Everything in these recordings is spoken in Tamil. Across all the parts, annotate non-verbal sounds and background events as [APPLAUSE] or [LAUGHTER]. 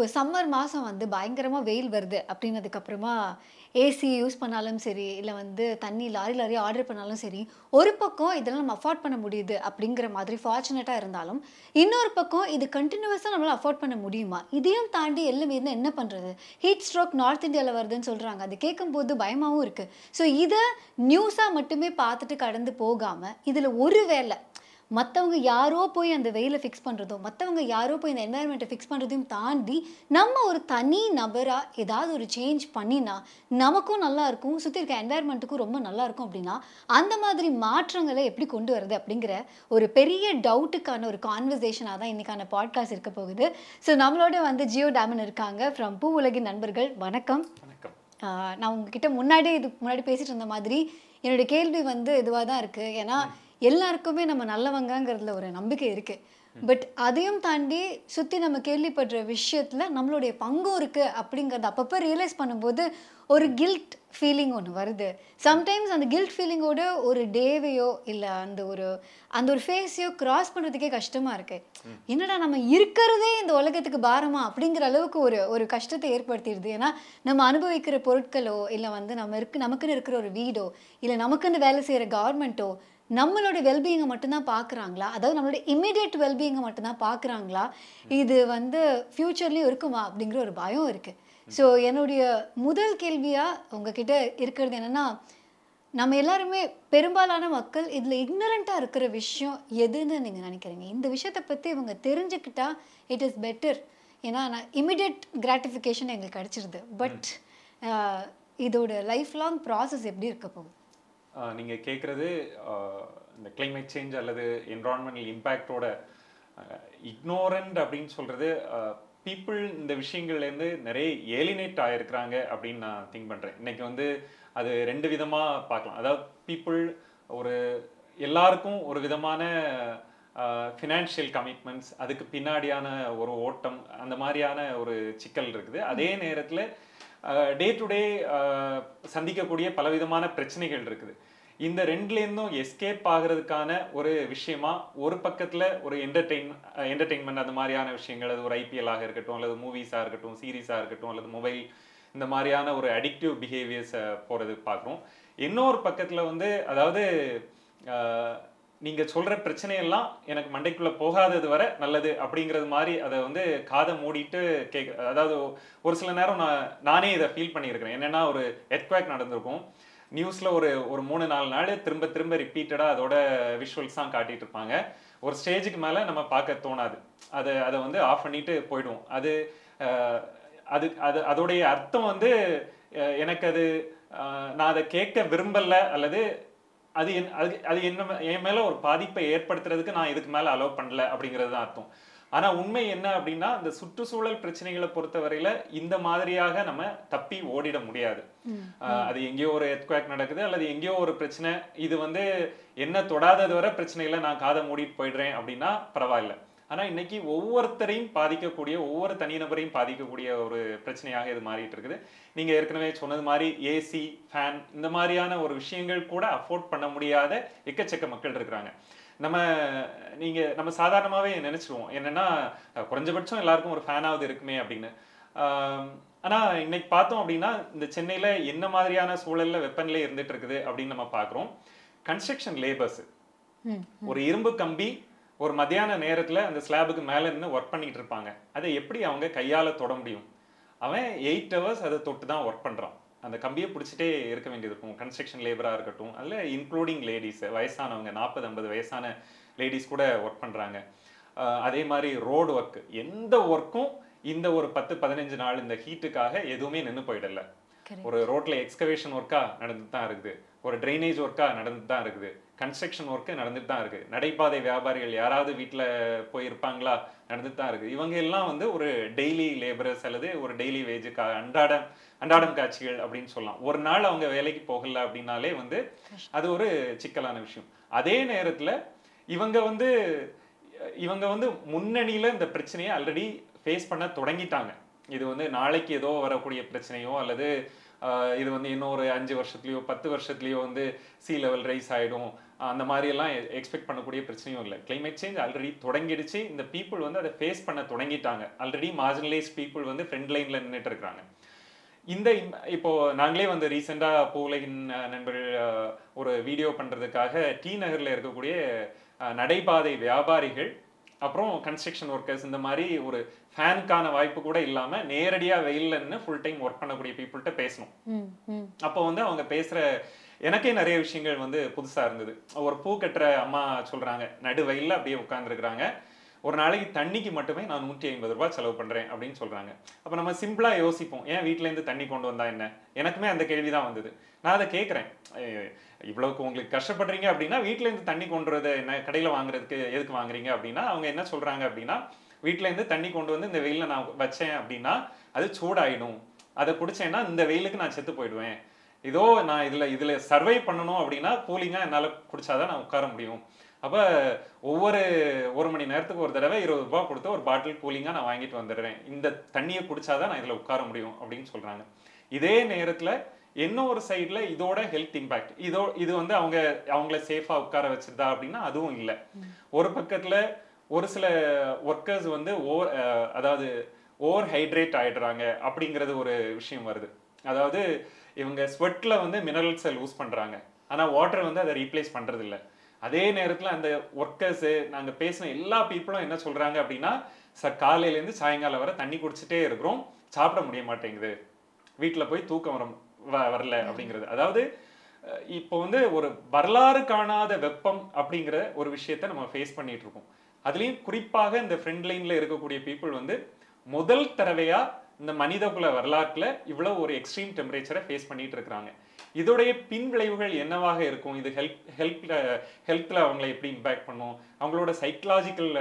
இப்போ சம்மர் மாதம் வந்து பயங்கரமாக வெயில் வருது. அப்படின்னதுக்கப்புறமா ஏசி யூஸ் பண்ணாலும் சரி இல்லை வந்து தண்ணி லாரி லாரி ஆர்டர் பண்ணாலும் சரி ஒரு பக்கம் இதெல்லாம் நம்ம அஃபோர்ட் பண்ண முடியுது அப்படிங்கிற மாதிரி ஃபார்ச்சுனேட்டாக இருந்தாலும் இன்னொரு பக்கம் இது கண்டினியூஸாக நம்மளால் அஃபோர்ட் பண்ண முடியுமா? இதையும் தாண்டி எல்லாம் மீது என்ன பண்ணுறது ஹீட் ஸ்ட்ரோக் நார்த் இந்தியாவில் வருதுன்னு சொல்கிறாங்க அது கேட்கும்போது பயமாகவும் இருக்குது ஸோ இதை நியூஸாக மட்டுமே பார்த்துட்டு கடந்து போகாமல் இதில் ஒரு வேலை மற்றவங்க யாரோ போய் அந்த வெயிலை ஃபிக்ஸ் பண்ணுறதோ மற்றவங்க யாரோ போய் இந்த என்வாயர்மெண்ட்டை ஃபிக்ஸ் பண்ணுறதையும் தாண்டி நம்ம ஒரு தனி நபராக ஏதாவது ஒரு சேஞ்ச் பண்ணினா நமக்கும் நல்லா இருக்கும். சுற்றி இருக்க என்வாயர்மெண்ட்டுக்கும் ரொம்ப நல்லா இருக்கும் அப்படின்னா அந்த மாதிரி மாற்றங்களை எப்படி கொண்டு வருது அப்படிங்கிற ஒரு பெரிய டவுட்டுக்கான ஒரு கான்வர்சேஷனாக தான் இன்றைக்கான பாட்காஸ்ட் இருக்க போகுது. ஸோ நம்மளோட வந்து ஜியோ டேமன் இருக்காங்க. ஃப்ரம் பூ உலகின் நண்பர்கள் வணக்கம். நான் உங்ககிட்ட முன்னாடி இது முன்னாடி பேசிட்டு இருந்த மாதிரி என்னுடைய கேள்வி வந்து இதுவாக தான் இருக்குது ஏன்னா எல்லாருக்குமே நம்ம நல்லவங்கங்கிறதுல ஒரு நம்பிக்கை இருக்குது பட் அதையும் தாண்டி சுற்றி நம்ம கேள்விப்படுற விஷயத்தில் நம்மளுடைய பங்கும் இருக்குது அப்படிங்கிறத அப்பப்போ ரியலைஸ் பண்ணும்போது ஒரு கில்ட் ஃபீலிங் ஒன்று வருது. சம்டைம்ஸ் அந்த கில்ட் ஃபீலிங்கோட ஒரு டேவையோ இல்லை அந்த ஒரு அந்த ஒரு ஃபேஸையோ கிராஸ் பண்ணுறதுக்கே கஷ்டமாக இருக்கு. என்னடா நம்ம இருக்கிறதே இந்த உலகத்துக்கு பாரமா அப்படிங்கிற அளவுக்கு ஒரு ஒரு கஷ்டத்தை ஏற்படுத்திடுது. ஏன்னா நம்ம அனுபவிக்கிற பொருட்களோ இல்லை வந்து நம்ம இருக்கு நமக்குன்னு இருக்கிற ஒரு வீடோ இல்லை நமக்குன்னு வேலை செய்கிற கவர்மெண்ட்டோ நம்மளோட வெல்பீயிங்கை மட்டும்தான் பார்க்குறாங்களா? அதாவது நம்மளோட இமீடியட் வெல்பீயிங்கை மட்டும்தான் பார்க்குறாங்களா? இது வந்து ஃப்யூச்சர்லேயும் இருக்குமா? அப்படிங்கிற ஒரு பயம் இருக்குது ஸோ என்னுடைய முதல் கேள்வியாக உங்ககிட்ட இருக்கிறது என்னென்னா நம்ம எல்லாருமே பெரும்பாலான மக்கள் இதில் இக்னரண்ட்டாக இருக்கிற விஷயம் எதுன்னு நீங்கள் நினைக்கிறீங்க? இந்த விஷயத்தை பற்றி இவங்க தெரிஞ்சுக்கிட்டா இட் இஸ் பெட்டர் ஏன்னா நான் இமிடியட் கிராட்டிஃபிகேஷன் எங்களுக்கு கிடச்சிருது. பட் இதோட லைஃப் லாங் ப்ராசஸ் எப்படி இருக்க போகுது? நீங்கள் கேட்குறது இந்த கிளைமேட் சேஞ்ச் அல்லது என்வரான்மெண்டல் இம்பேக்டோட இக்னோரண்ட் அப்படின்னு சொல்கிறது பீப்புள் இந்த விஷயங்கள்லேருந்து நிறைய ஏலினேட் ஆகிருக்கிறாங்க அப்படின்னு நான் திங்க் பண்ணுறேன் இன்னைக்கு வந்து அது ரெண்டு விதமாக பார்க்கலாம். அதாவது பீப்புள் ஒரு எல்லாருக்கும் ஒரு விதமான ஃபினான்ஷியல் கமிட்மெண்ட்ஸ் அதுக்கு பின்னாடியான ஒரு ஓட்டம் அந்த மாதிரியான ஒரு சிக்கல் இருக்குது. அதே நேரத்தில் டே டு டே சந்திக்கக்கூடிய பலவிதமான பிரச்சனைகள் இருக்குது. இந்த ரெண்டுலேருந்தும் எஸ்கேப் ஆகிறதுக்கான ஒரு விஷயமா ஒரு பக்கத்தில் ஒரு என்டர்டெயின் என்டர்டெயின்மெண்ட் அந்த மாதிரியான விஷயங்கள் அது ஒரு ஐபிஎல்லாக இருக்கட்டும் அல்லது மூவிஸாக இருக்கட்டும் சீரீஸாக இருக்கட்டும் அல்லது மொபைல் இந்த மாதிரியான ஒரு அடிக்டிவ் பிஹேவியர்ஸை போகிறது பார்க்குறோம். இன்னொரு பக்கத்தில் வந்து அதாவது நீங்கள் சொல்கிற பிரச்சனையெல்லாம் எனக்கு மண்டைக்குள்ளே போகாதது வரை நல்லது அப்படிங்கிறது மாதிரி அதை வந்து காதை மூடிட்டு கேட்க அதாவது ஒரு சில நேரம் நான் நானே இதை ஃபீல் பண்ணியிருக்கிறேன். என்னென்னா ஒரு எர்த்குவேக் நடந்திருக்கும். நியூஸில் ஒரு ஒரு மூணு நாலு நாள் திரும்ப திரும்ப ரிப்பீட்டடாக அதோட விஷுவல்ஸ் தான் காட்டிகிட்டு இருப்பாங்க. ஒரு ஸ்டேஜுக்கு மேலே நம்ம பார்க்க தோணாது. அதை அதை வந்து ஆஃப் பண்ணிட்டு போயிடுவோம். அது அது அது அதோடைய அர்த்தம் வந்து எனக்கு அது நான் அதை கேட்க விரும்பல அல்லது அது என் அது அது என்ன என் மேல ஒரு பாதிப்பை ஏற்படுத்துறதுக்கு நான் இதுக்கு மேல அலோவ் பண்ணல அப்படிங்கிறது தான் அர்த்தம். ஆனா உண்மை என்ன அப்படின்னா இந்த சுற்றுச்சூழல் பிரச்சனைகளை பொறுத்தவரையில இந்த மாதிரியாக நம்ம தப்பி ஓடிட முடியாது. அது எங்கேயோ ஒரு எர்த்குவேக் நடக்குது அல்லது எங்கேயோ ஒரு பிரச்சனை இது வந்து என்ன தொடாதது வரை பிரச்சனைகளை நான் காதை மூடிட்டு போயிடுறேன் அப்படின்னா பரவாயில்ல. ஆனா இன்னைக்கு ஒவ்வொருத்தரையும் பாதிக்கக்கூடிய ஒவ்வொரு தனிநபரையும் பாதிக்கக்கூடிய ஒரு பிரச்சனையாக இது மாறிட்டு இருக்குது நீங்க ஏற்கனவே சொன்னது மாதிரி ஏசி ஃபேன் இந்த மாதிரியான ஒரு விஷயங்கள் கூட அஃபோர்ட் பண்ண முடியாத எக்கச்சக்க மக்கள் இருக்கிறாங்க. நம்ம நீங்க நம்ம சாதாரணமாவே நினைச்சிருவோம். என்னன்னா குறைஞ்சபட்சம் எல்லாருக்கும் ஒரு ஃபேனாவது இருக்குமே அப்படின்னு. ஆம், ஆனா இன்னைக்கு பார்த்தோம் அப்படின்னா இந்த சென்னையில என்ன மாதிரியான சூழல்ல வெப்பநிலை இருந்துட்டு இருக்குது அப்படின்னு நம்ம பார்க்குறோம். கன்ஸ்ட்ரக்ஷன் லேபர்ஸ் ஒரு இரும்பு கம்பி ஒரு மத்தியான நேரத்துல அந்த ஸ்லாபுக்கு மேல இருந்து ஒர்க் பண்ணிட்டு இருப்பாங்க. அதை எப்படி அவங்க கையால தொட முடியும்? அவன் எயிட் ஹவர்ஸ் அதை தொட்டு தான் ஒர்க் பண்றான். அந்த கம்பியை பிடிச்சிட்டே இருக்க வேண்டியது இருக்கும். கன்ஸ்ட்ரக்ஷன் லேபரா இருக்கட்டும் அதுல இன்க்ளூடிங் லேடிஸ் வயசானவங்க நாற்பது ஐம்பது வயசான லேடிஸ் கூட ஒர்க் பண்றாங்க. ஆஹ் அதே மாதிரி ரோடு ஒர்க் எந்த ஒர்க்கும் இந்த ஒரு பத்து பதினஞ்சு நாள் இந்த ஹீட்டுக்காக எதுவுமே நின்னு போயிடல. ஒரு ரோட்ல எக்ஸ்கவேஷன் ஒர்க்கா நடந்துட்டு தான் இருக்குது. ஒரு ட்ரைனேஜ் ஒர்க்கா நடந்துட்டு தான் இருக்குது. கன்ஸ்ட்ரக்ஷன் ஒர்க்கு நடந்துட்டு தான் இருக்குது நடைபாதை வியாபாரிகள் யாராவது வீட்டில் போயிருப்பாங்களா? நடந்துட்டு தான் இருக்குது இவங்க எல்லாம் வந்து ஒரு டெய்லி லேபரர்ஸ் அல்லது ஒரு டெய்லி வேஜு கா அன்றாடம் அன்றாடம் காட்சிகள் அப்படின்னு சொல்லலாம். ஒரு நாள் அவங்க வேலைக்கு போகல அப்படின்னாலே வந்து அது ஒரு சிக்கலான விஷயம். அதே நேரத்தில் இவங்க வந்து இவங்க வந்து முன்னணியில் இந்த பிரச்சனையை ஆல்ரெடி ஃபேஸ் பண்ண தொடங்கிட்டாங்க. இது வந்து நாளைக்கு ஏதோ வரக்கூடிய பிரச்சனையோ அல்லது இது வந்து இன்னும் ஒரு அஞ்சு வருஷத்துலேயோ பத்து வருஷத்துலேயோ வந்து சி லெவல் ரைஸ் ஆகிடும் அந்த மாதிரி எல்லாம் எக்ஸ்பெக்ட் பண்ணக்கூடிய பிரச்சனையும் இல்லை. Climate சேஞ்ச் ஆல்ரெடி தொடங்கிடுச்சு. இந்த பீப்புள் வந்து அதை ஃபேஸ் பண்ண தொடங்கிட்டாங்க. ஆல்ரெடி மார்ஜினலைஸ் பீப்புள் வந்து ஃப்ரண்ட் லைனில் நின்றுட்டு இருக்காங்க. இந்த இப்போ நாங்களே வந்து ரீசெண்டாக பூவுலகின் அஹ், நண்பர்கள் ஒரு வீடியோ பண்ணுறதுக்காக டி நகரில் இருக்கக்கூடிய நடைபாதை வியாபாரிகள் அப்புறம் கன்ஸ்ட்ரக்ஷன் ஒர்க்கர்ஸ் இந்த மாதிரி ஒரு ஃபேனுக்கான வாய்ப்பு கூட இல்லாமல் நேரடியாக வெயில்ல நின்று ஃபுல் டைம் ஒர்க் பண்ணக்கூடிய பீப்புள்கிட்ட பேசணும். அப்போ வந்து அவங்க பேசுகிற எனக்கே நிறைய விஷயங்கள் வந்து புதுசாக இருந்தது. ஒரு பூ கட்டுற அம்மா சொல்கிறாங்க நடுவயில்ல அப்படியே உட்காந்துருக்குறாங்க ஒரு நாளைக்கு தண்ணிக்கு மட்டுமே நான் நூற்றி ஐம்பது ரூபாய் செலவு பண்ணுறேன் அப்படின்னு சொல்கிறாங்க அப்போ நம்ம சிம்பிளாக யோசிப்போம் ஏன் வீட்டிலேருந்து தண்ணி கொண்டு வந்தா என்ன? எனக்குமே அந்த கேள்வி தான் வந்தது. நான் அதை கேட்குறேன் இவ்வளவுக்கு உங்களுக்கு கஷ்டப்படுறீங்க அப்படின்னா வீட்டிலேருந்து தண்ணி கொண்டு வரது என்ன கடையில் வாங்குறதுக்கு எதுக்கு வாங்குறீங்க அப்படின்னா அவங்க என்ன சொல்கிறாங்க அப்படின்னா வீட்டிலேருந்து தண்ணி கொண்டு வந்து இந்த வெயிலில் நான் வச்சேன் அப்படின்னா அது சூடாயிடும். அதை குடிச்சேன்னா இந்த வெயிலுக்கு நான் செத்து போயிடுவேன். இதோ நான் இதுல இதுல சர்வை பண்ணணும் அப்படின்னா கூலிங்கா என்னால குடிச்சாதான் நான் உட்கார முடியும். அப்ப ஒவ்வொரு ஒரு மணி நேரத்துக்கு ஒரு தடவை இருபது ரூபாய் கொடுத்து ஒரு பாட்டில் கூலிங்கா நான் வாங்கிட்டு வந்துடுறேன். இந்த தண்ணியை குடிச்சாதான் நான் இதுல உட்கார முடியும் அப்படின்னு சொல்றாங்க. இதே நேரத்துல என்ன ஒரு சைடுல இதோட ஹெல்த் இம்பாக்ட் இதோ இது வந்து அவங்க அவங்கள சேஃபா உட்கார வச்சிருதா அப்படின்னா அதுவும் இல்லை. ஒரு பக்கத்துல ஒரு சில ஒர்க்கர்ஸ் வந்து ஓவர் அதாவது ஓவர் ஹைட்ரேட் ஆயிடுறாங்க அப்படிங்கிறது ஒரு விஷயம் வருது. அதாவது இவங்க ஸ்வெட்ல வந்து மினரல்ஸை லூஸ் பண்றாங்க. ஆனா வாட்டர் வந்து அதை ரீப்ளேஸ் பண்றது இல்ல அதே நேரத்துல அந்த ஒர்க்கர்ஸ் நாங்க பேசின எல்லா பீப்புளும் என்ன சொல்றாங்க அப்படின்னா சார் காலையில இருந்து சாயங்காலம் வரை தண்ணி குடிச்சிட்டே இருக்கிறோம். சாப்பிட முடிய மாட்டேங்குது. வீட்டுல போய் தூக்கம் வர வ- வரல அப்படிங்கிறது. அதாவது இப்போ வந்து ஒரு வரலாறு காணாத வெப்பம் அப்படிங்கிற ஒரு விஷயத்த நம்ம ஃபேஸ் பண்ணிட்டு இருக்கோம். அதுலயும் குறிப்பாக இந்த ஃப்ரண்ட் லைன்ல இருக்கக்கூடிய பீப்புள் வந்து முதல் தடவையா இந்த மனிதகுல வரலாற்றில் இவ்வளோ ஒரு எக்ஸ்ட்ரீம் டெம்பரேச்சரை ஃபேஸ் பண்ணிட்டு இருக்கிறாங்க. இதோடைய பின் விளைவுகள் என்னவாக இருக்கும்? இது ஹெல்த் ஹெல்த்ல ஹெல்த்தில் அவங்களை எப்படி இம்பேக்ட் பண்ணும்? அவங்களோட சைக்கலாஜிக்கல்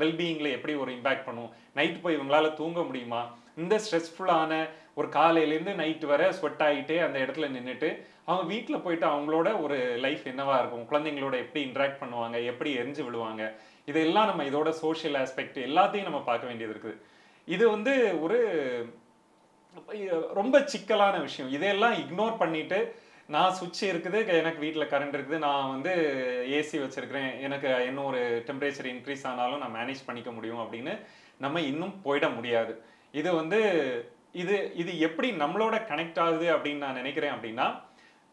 வெல்பீயிங்கில் எப்படி ஒரு இம்பேக்ட் பண்ணும்? நைட்டு போய் இவங்களால தூங்க முடியுமா? இந்த ஸ்ட்ரெஸ்ஃபுல்லான ஒரு காலையிலேருந்து நைட் வர ஸ்வெட் ஆகிட்டே அந்த இடத்துல நின்றுட்டு அவங்க வீட்டில் போயிட்டு அவங்களோட ஒரு லைஃப் என்னவாக இருக்கும்? குழந்தைங்களோட எப்படி இன்ட்ராக்ட் பண்ணுவாங்க? எப்படி எரிஞ்சு விழுவாங்க? இதெல்லாம் நம்ம இதோட சோஷியல் ஆஸ்பெக்ட் எல்லாத்தையும் நம்ம பார்க்க வேண்டியது இருக்குது. இது வந்து ஒரு ரொம்ப சிக்கலான விஷயம். இதையெல்லாம் இக்னோர் பண்ணிட்டு நான் சுவிட்ச் இருக்குது எனக்கு வீட்டில் கரண்ட் இருக்குது நான் வந்து ஏசி வச்சுருக்கிறேன் எனக்கு என்ன ஒரு டெம்பரேச்சர் இன்க்ரீஸ் ஆனாலும் நான் மேனேஜ் பண்ணிக்க முடியும் அப்படின்னு நம்ம இன்னும் போயிட முடியாது. இது வந்து இது இது எப்படி நம்மளோட கனெக்ட் ஆகுது அப்படின்னு நான் நினைக்கிறேன் அப்படின்னா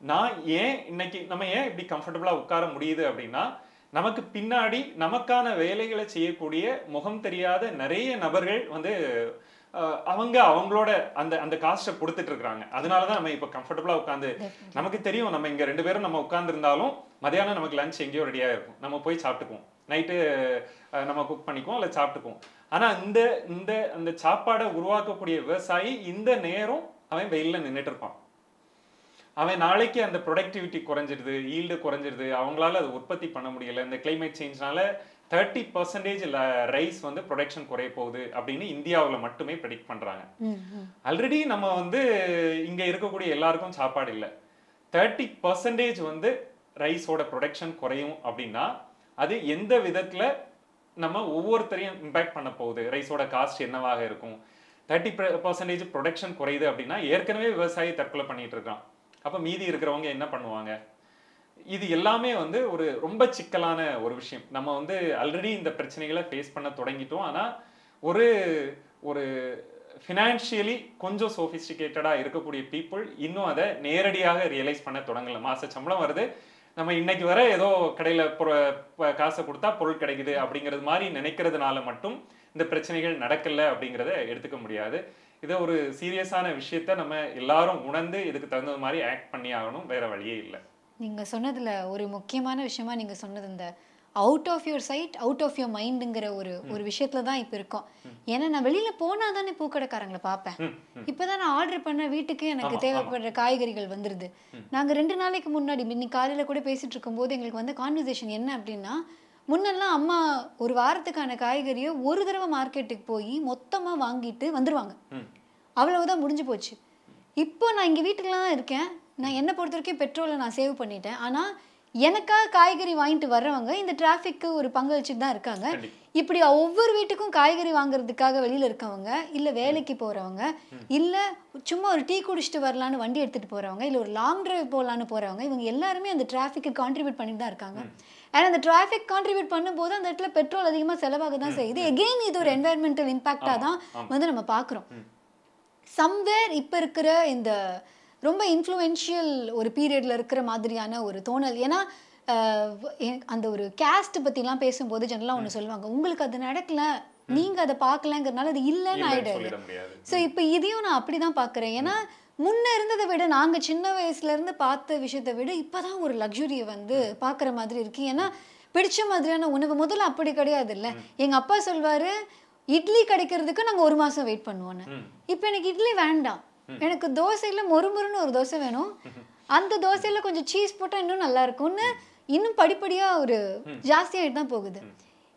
நான் ஏன் இன்னைக்கு நம்ம ஏன் இப்படி கம்ஃபர்டபுளாக உட்கார முடியுது அப்படின்னா நமக்கு பின்னாடி நமக்கான வேலைகளை செய்யக்கூடிய முகம் தெரியாத நிறைய நபர்கள் வந்து அவங்க அவங்களோட அந்த அந்த காஸ்ட்டை கொடுத்துட்டு இருக்காங்க அதனால தான் நம்ம இப்போ கம்ஃபர்டபுளாக உட்காந்து நமக்கு தெரியும் நம்ம இங்க ரெண்டு பேரும் நம்ம உட்கார்ந்திருந்தாலும் மதியானம் நமக்கு லஞ்ச் எங்கேயோ ரெடியா இருக்கும் நம்ம போய் சாப்பிட்டுக்குவோம். நைட்டு நம்ம குக் பண்ணிக்குவோம் இல்லை சாப்பிட்டுக்குவோம். ஆனா இந்த இந்த அந்த சாப்பாடை உருவாக்கக்கூடிய விவசாயி இந்த நேரம் அவன் வெயில்ல நின்னுட்டு இருப்பான். அவன் நாளைக்கு அந்த ப்ரொடக்டிவிட்டி குறைஞ்சிருது ஈல்டு குறைஞ்சிருது அவங்களால அது உற்பத்தி பண்ண முடியல. இந்த climate சேஞ்ச்னால தேர்ட்டி பர்சன்டேஜ் ரைஸ் வந்து ப்ரொடக்ஷன் குறைய போகுது அப்படின்னு இந்தியாவுல மட்டுமே ப்ரெடிக்ட் ம் ஆல்ரெடி நம்ம வந்து இங்க இருக்கக்கூடிய எல்லாருக்கும் சாப்பாடு இல்லை. தேர்ட்டி பர்சன்டேஜ் வந்து ரைஸோட ப்ரொடக்ஷன் குறையும் அப்படின்னா அது எந்த விதத்துல நம்ம ஒவ்வொருத்தரையும் இம்பாக்ட் பண்ண போகுது? ரைஸோட காஸ்ட் என்னவாக இருக்கும்? தேர்ட்டி பர்சன்டேஜ் ப்ரொடக்ஷன் குறையுது அப்படின்னா ஏற்கனவே விவசாயி தற்கொலை பண்ணிட்டு இருக்கான். அப்போ மீதி இருக்கிறவங்க என்ன பண்ணுவாங்க? இது எல்லாமே வந்து ஒரு ரொம்ப சிக்கலான ஒரு விஷயம். நம்ம வந்து ஆல்ரெடி இந்த பிரச்சனைகளை ஃபேஸ் பண்ண தொடங்கிட்டோம். ஆனால் ஒரு ஒரு ஃபினான்ஷியலி கொஞ்சம் சோஃபிஸ்டிகேட்டடாக இருக்கக்கூடிய பீப்புள் இன்னும் அதை நேரடியாக ரியலைஸ் பண்ண தொடங்கல. மாத சம்பளம் வருது. நம்ம இன்னைக்கு வர ஏதோ கடையில் காசை கொடுத்தா பொருள் கிடைக்குது அப்படிங்கிறது மாதிரி நினைக்கிறதுனால மட்டும் இந்த பிரச்சனைகள் நடக்கலை அப்படிங்கிறத எடுத்துக்க முடியாது. இதை ஒரு சீரியஸான விஷயத்த நம்ம எல்லாரும் உணர்ந்து இதுக்கு தகுந்த மாதிரி ஆக்ட் பண்ணி ஆகணும். வேற வழியே இல்லை. நீங்க சொன்னதுல ஒரு முக்கியமான விஷயமா நீங்க சொன்னது இந்த out of your side out of your மைண்டுங்கிற ஒரு ஒரு விஷயத்துல தான் இப்போ இருக்கோம். ஏன்னா நான் வெளியில போனா தானே பூக்கடைக்காரங்களை பார்ப்பேன். இப்பதான் நான் ஆர்டர் பண்ண வீட்டுக்கு எனக்கு தேவைப்படுற காய்கறிகள் வந்துருது. நாங்க ரெண்டு நாளைக்கு முன்னாடி இன்னைக்கு காலையில கூட பேசிட்டு இருக்கும்போது எங்களுக்கு வந்து கான்வர்சேஷன் என்ன அப்படின்னா முன்னெல்லாம் அம்மா ஒரு வாரத்துக்கான காய்கறியை ஒரு தடவை மார்க்கெட்டுக்கு போய் மொத்தமா வாங்கிட்டு வந்துருவாங்க. ம். அவ்வளவுதான் முடிஞ்சு போச்சு. இப்போ நான் இங்க வீட்டுக்குலாம் இருக்கேன். நான் என்னை பொறுத்த வரைக்கும் பெட்ரோலை நான் சேவ் பண்ணிட்டேன். ஆனா எனக்காக காய்கறி வாங்கிட்டு வர்றவங்க இந்த டிராஃபிக்கு ஒரு பங்களிச்சுட்டு தான் இருக்காங்க. இப்படி ஒவ்வொரு வீட்டுக்கும் காய்கறி வாங்குறதுக்காக வெளியில இருக்கவங்க இல்ல வேலைக்கு போறவங்க இல்ல சும்மா ஒரு டீ குடிச்சிட்டு வரலான்னு வண்டி எடுத்துட்டு போறவங்க இல்ல ஒரு லாங் டிரைவ் போகலான்னு போறவங்க இவங்க எல்லாருமே அந்த டிராஃபிக்கு கான்ட்ரிபியூட் பண்ணிட்டு தான் இருக்காங்க. அண்ட் அந்த டிராஃபிக் கான்ட்ரிபியூட் பண்ணும்போது அந்த இடத்துல பெட்ரோல் அதிகமா செலவாக தான் செய்யுது. எகெயின் இது ஒரு என்வாயர்மெண்டல் இம்பாக்டாக தான் வந்து நம்ம பார்க்குறோம். சம்வேர் இப்போ இருக்கிற இந்த ரொம்ப இன்ஃப்ளூயன்ஷியல் ஒரு பீரியட்ல இருக்கிற மாதிரியான ஒரு தோணல். ஏன்னா அந்த ஒரு கேஸ்ட் பற்றிலாம் பேசும்போது ஜெனரலாக ஒன்று சொல்லுவாங்க உங்களுக்கு அது நடக்கல நீங்க அதை பார்க்கலங்கிறனால அது இல்லைன்னு முடியாது. ஸோ இப்போ இதையும் நான் அப்படி தான் பார்க்குறேன். ஏன்னா முன்ன இருந்ததை விட நாங்க சின்ன வயசுல இருந்து பார்த்த விஷயத்தை விட இப்பதான் ஒரு லக்ஸுரியை வந்து பார்க்குற மாதிரி இருக்கு. ஏன்னா பிடிச்ச மாதிரியான உணவு முதல்ல அப்படி கிடையாது இல்ல. எங்க அப்பா சொல்வாரு இட்லி கிடைக்கிறதுக்கு நாங்க ஒரு மாசம் வெயிட் பண்ணுவோன்னு. இப்போ எனக்கு இட்லி வேண்டாம். எனக்கு தோசையில மொறுமொறுன்னு ஒரு தோசை வேணும். அந்த தோசையில கொஞ்சம் சீஸ் போட்டா இன்னும் நல்லா இருக்கும்னு இன்னும் படிப்படியா ஒரு ஜாஸ்தியாயிட்டு தான் போகுது.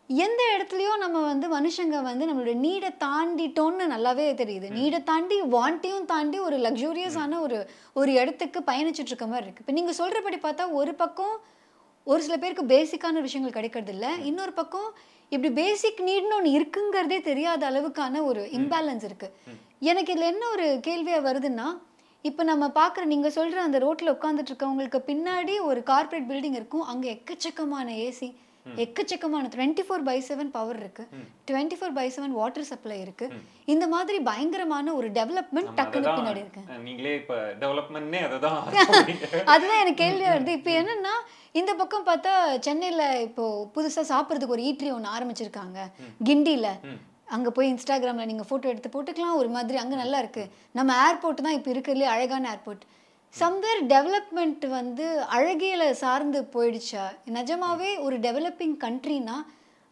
எந்த இடத்துலயோ நம்ம வந்து மனுஷங்க வந்து நம்மளோட நீடை தாண்டிட்டோம்னு நல்லாவே தெரியுது. நீடை தாண்டி வாண்ட்டையும் தாண்டி ஒரு லக்ஸூரியஸான ஒரு ஒரு இடத்துக்கு பயணிச்சுட்டு இருக்க மாதிரி இருக்கு. இப்போ நீங்க சொல்றபடி பார்த்தா ஒரு பக்கம் ஒரு சில பேருக்கு பேசிக்கான விஷயங்கள் கிடைக்கிறது இல்ல. இன்னொரு பக்கம் இப்படி பேசிக் நீட்னு ஒன்று இருக்குங்கிறதே தெரியாத அளவுக்கான ஒரு இம்பேலன்ஸ் இருக்கு. எனக்கு இதுல என்ன ஒரு கேள்வியா வருதுன்னா இப்போ நம்ம பார்க்குற நீங்க சொல்ற அந்த ரோட்ல உட்காந்துட்டு இருக்கவங்களுக்கு பின்னாடி ஒரு கார்ப்பரேட் பில்டிங் இருக்கும். அங்க எக்கச்சக்கமான ஏசி எக்கச்சக்கமான twenty four by seven power இருக்கு. Twenty four by seven water supply இருக்கு. இந்த மாதிரி பயங்கரமான ஒரு டெவலப்மெண்ட் அததான், பின்னாடி இருக்கு. நீங்களே இப்ப டெவலப்மெண்ட்னே அததான். [LAUGHS] அதுதான் எனக்கு கேள்வியா வருது. இப்போ என்னன்னா இந்த பக்கம் பார்த்தா சென்னையில இப்போ புதுசா சாப்பிட்றதுக்கு ஒரு ஈட்ரி ஒன்று ஆரம்பிச்சிருக்காங்க. கிண்டியில. அங்க போய் இன்ஸ்டாகிராம்ல நீங்க போட்டோ எடுத்து போட்டுக்கலாம். ஒரு மாதிரி அங்க நல்லா இருக்கு. நம்ம ஏர்போர்ட் தான் இப்போ இருக்கிறதுலே அழகான ஏர்போர்ட் சம்வேர் டெவலப்மெண்ட் வந்து அழகியில் சார்ந்து போயிடுச்சா? நிஜமாவே ஒரு டெவலப்பிங் கண்ட்ரினா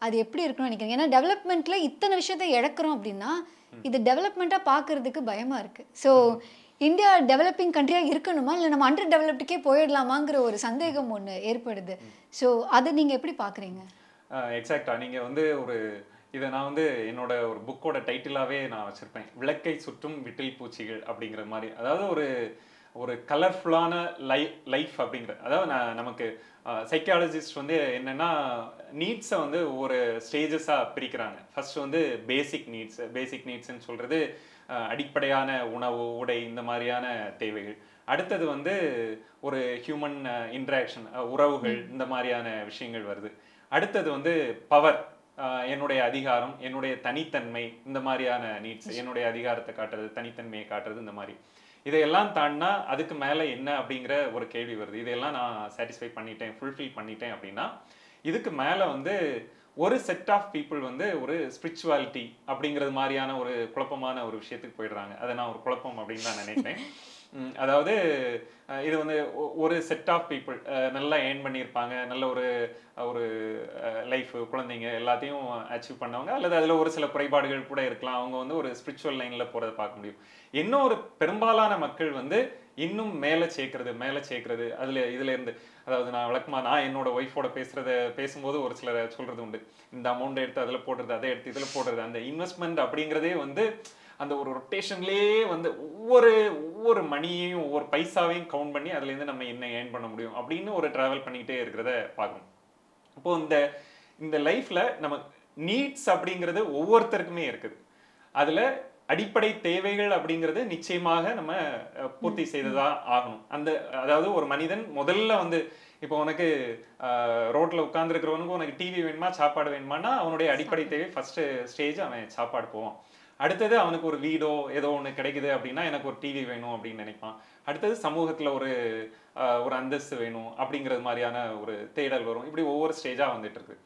அது எப்படி இருக்கணும்னு நினைக்கிறேன் ஏன்னா டெவலப்மெண்ட்ல இத்தனை விஷயத்தை இழக்கிறோம் அப்படின்னா இது டெவலப்மெண்ட்டாக பார்க்கறதுக்கு பயமா இருக்கு. ஸோ இந்தியா டெவலப்பிங் கண்ட்ரியாக இருக்கணுமா? இல்லை நம்ம அண்டர் டெவலப்டுக்கே போயிடலாமாங்கிற ஒரு சந்தேகம் ஒன்று ஏற்படுது. ஸோ அதை நீங்கள் எப்படி பார்க்குறீங்க? எக்ஸாக்டா நீங்கள் வந்து ஒரு இதை நான் வந்து என்னோட ஒரு புக்கோட டைட்டிலாகவே நான் வச்சுருப்பேன். விளக்கை சுற்றும் விட்டில் பூச்சிகள் அப்படிங்கிற மாதிரி. அதாவது ஒரு ஒரு கலர்ஃபுல்லான லைஃப் லைஃப் அப்படிங்கிற அதாவது நான் நமக்கு சைக்காலஜிஸ்ட் வந்து என்னன்னா நீட்ஸை வந்து ஒரு ஸ்டேஜஸாக பிரிக்கிறாங்க. ஃபர்ஸ்ட் வந்து பேசிக் நீட்ஸ் பேசிக் நீட்ஸ்ன்னு சொல்றது அஹ், அடிப்படையான உணவு உடை இந்த மாதிரியான தேவைகள். அடுத்தது வந்து ஒரு ஹியூமன் இன்ட்ராக்ஷன் உறவுகள் இந்த மாதிரியான விஷயங்கள் வருது. அடுத்தது வந்து பவர் என்னுடைய அதிகாரம் என்னுடைய தனித்தன்மை இந்த மாதிரியான நீட்ஸ் என்னுடைய அதிகாரத்தை காட்டுறது தனித்தன்மையை காட்டுறது இந்த மாதிரி. இதையெல்லாம் தாண்டினா அதுக்கு மேலே என்ன அப்படிங்கிற ஒரு கேள்வி வருது. இதையெல்லாம் நான் சாட்டிஸ்ஃபை பண்ணிட்டேன் ஃபுல்ஃபில் பண்ணிட்டேன் அப்படின்னா இதுக்கு மேலே வந்து ஒரு செட் ஆஃப் பீப்புள் வந்து ஒரு ஸ்பிரிச்சுவாலிட்டி அப்படிங்கிறது மாதிரியான ஒரு குழப்பமான ஒரு விஷயத்துக்கு போயிடுறாங்க. அதை நான் ஒரு குழப்பம் அப்படின்னு தான் நினைக்கிறேன் அதாவது இது வந்து ஒ- ஒரு செட் ஆஃப் பீப்புள் நல்லா ஏர்ன் பண்ணியிருப்பாங்க. நல்ல ஒரு ஒரு லைஃப் குழந்தைங்க எல்லாத்தையும் அச்சீவ் பண்ணவங்க. அல்லது அதில் ஒரு சில குறைபாடுகள் கூட இருக்கலாம். அவங்க வந்து ஒரு ஸ்பிரிச்சுவல் லைனில் போகிறத பார்க்க முடியும். இன்னும் ஒரு பெரும்பாலான மக்கள் வந்து இன்னும் மேலே சேர்க்கறது மேலே சேர்க்கறது அதில் இதுலேருந்து அதாவது நான் வழக்கமாக நான் என்னோட ஒய்ஃபோட பேசுகிறத பேசும்போது ஒரு சிலர் சொல்கிறது உண்டு. இந்த அமௌண்ட் எடுத்து அதில் போடுறது அதை எடுத்து இதில் போடுறது அந்த இன்வெஸ்ட்மெண்ட் அப்படிங்கிறதே வந்து அந்த ஒரு ரொட்டேஷன்லேயே வந்து ஒவ்வொரு ஒவ்வொரு மணியையும் ஒவ்வொரு பைசாவையும் கவுண்ட் பண்ணி அதுலேருந்து நம்ம என்ன ஏர்ன் பண்ண முடியும் அப்படின்னு ஒரு ட்ராவல் பண்ணிக்கிட்டே இருக்கிறத பார்க்கணும். இப்போ இந்த இந்த லைஃப்ல நம்ம நீட்ஸ் அப்படிங்கிறது ஒவ்வொருத்தருக்குமே இருக்குது. அதுல அடிப்படை தேவைகள் அப்படிங்கிறது நிச்சயமாக நம்ம பூர்த்தி செய்ததா ஆகணும். அந்த அதாவது ஒரு மனிதன் முதல்ல வந்து இப்போ உனக்கு ரோட்ல உட்கார்ந்துருக்கிறவனுக்கு உனக்கு டிவி வேணுமா சாப்பாடு வேணுமானா அவனுடைய அடிப்படை தேவை. ஃபர்ஸ்ட் ஸ்டேஜ் அவன் சாப்பாடு போவான். அடுத்தது அவனுக்கு ஒரு வீடோ ஏதோ ஒன்று கிடைக்குது அப்படின்னா எனக்கு ஒரு டிவி வேணும் அப்படின்னு நினைப்பான். அடுத்தது சமூகத்தில் ஒரு ஒரு அந்தஸ்து வேணும் அப்படிங்கிறது மாதிரியான ஒரு தேடல் வரும். இப்படி ஒவ்வொரு ஸ்டேஜாக வந்துட்டு இருக்கு.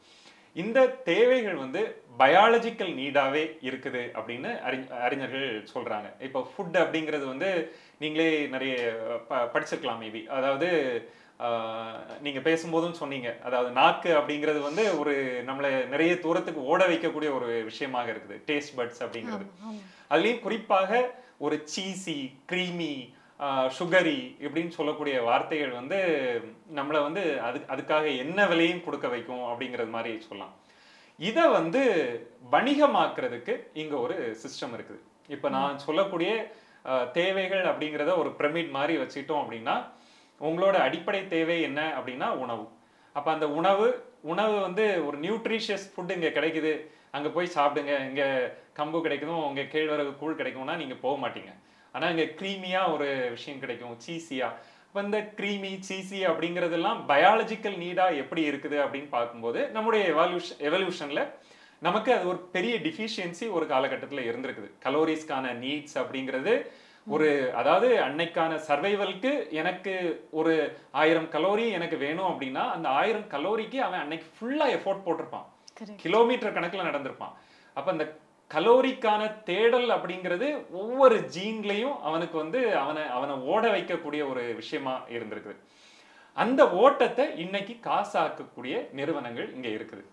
இந்த தேவைகள் வந்து பயாலஜிக்கல் நீடாகவே இருக்குது அப்படின்னு அறி அறிஞர்கள் சொல்கிறாங்க இப்போ ஃபுட் அப்படிங்கிறது வந்து நீங்களே நிறைய ப- படிச்சிருக்கலாம் மேபி அதாவது ஆஹ், நீங்க பேசும்போதும் சொன்னீங்க. அதாவது நாக்கு அப்படிங்கிறது வந்து ஒரு நம்மளை நிறைய தூரத்துக்கு ஓட வைக்கக்கூடிய ஒரு விஷயமாக இருக்குது. டேஸ்ட் பட்ஸ் அப்படிங்கிறது. அதுலேயும் குறிப்பாக ஒரு சீசி க்ரீமி சுகரி இப்படின்னு சொல்லக்கூடிய வார்த்தைகள் வந்து நம்மளை வந்து அது அதுக்காக என்ன விலையும் கொடுக்க வைக்கும் அப்படிங்கிறது மாதிரி சொல்லலாம். இதை வந்து வணிகமாக்குறதுக்கு இங்க ஒரு சிஸ்டம் இருக்குது. இப்போ நான் சொல்லக்கூடிய தேவைகள் அப்படிங்கிறத ஒரு பிரமிட் மாதிரி வச்சுட்டோம் அப்படின்னா உங்களோட அடிப்படை தேவை என்ன அப்படின்னா உணவு. அப்போ அந்த உணவு உணவு வந்து ஒரு நியூட்ரிஷியஸ் ஃபுட் இங்கே கிடைக்குது. அங்கே போய் சாப்பிடுங்க. இங்கே கம்பு கிடைக்கும் உங்கள் கேழ்வரகு கூழ் கிடைக்கும்னா நீங்கள் போக மாட்டீங்க. ஆனால் இங்கே க்ரீமியாக ஒரு விஷயம் கிடைக்கும் சீசியாக இப்போ இந்த க்ரீமி சீசி அப்படிங்கிறதெல்லாம் பயாலஜிக்கல் நீடாக எப்படி இருக்குது அப்படின்னு பார்க்கும்போது நம்முடைய எவல்யூஷன் எவல்யூஷனில் நமக்கு அது ஒரு பெரிய டிஃபிஷியன்சி ஒரு காலகட்டத்தில் இருந்திருக்குது. கலோரிஸ்க்கான நீட்ஸ் அப்படிங்கிறது ஒரு அதாவது அன்னைக்கான சர்வைவலுக்கு எனக்கு ஒரு ஆயிரம் கலோரி எனக்கு வேணும் அப்படின்னா அந்த ஆயிரம் கலோரிக்கு அவன் அன்னைக்கு ஃபுல்லா எஃபோர்ட் போட்டிருப்பான். கிலோமீட்டர் கணக்குல நடந்திருப்பான். அப்ப அந்த கலோரிக்கான தேடல் அப்படிங்கிறது ஒவ்வொரு ஜீன்லயும் அவனுக்கு வந்து அவனை அவனை ஓட வைக்கக்கூடிய ஒரு விஷயமா இருந்திருக்குது. அந்த ஓட்டத்தை இன்னைக்கு காசாக்கக்கூடிய நிறுவனங்கள் இங்க இருக்குது.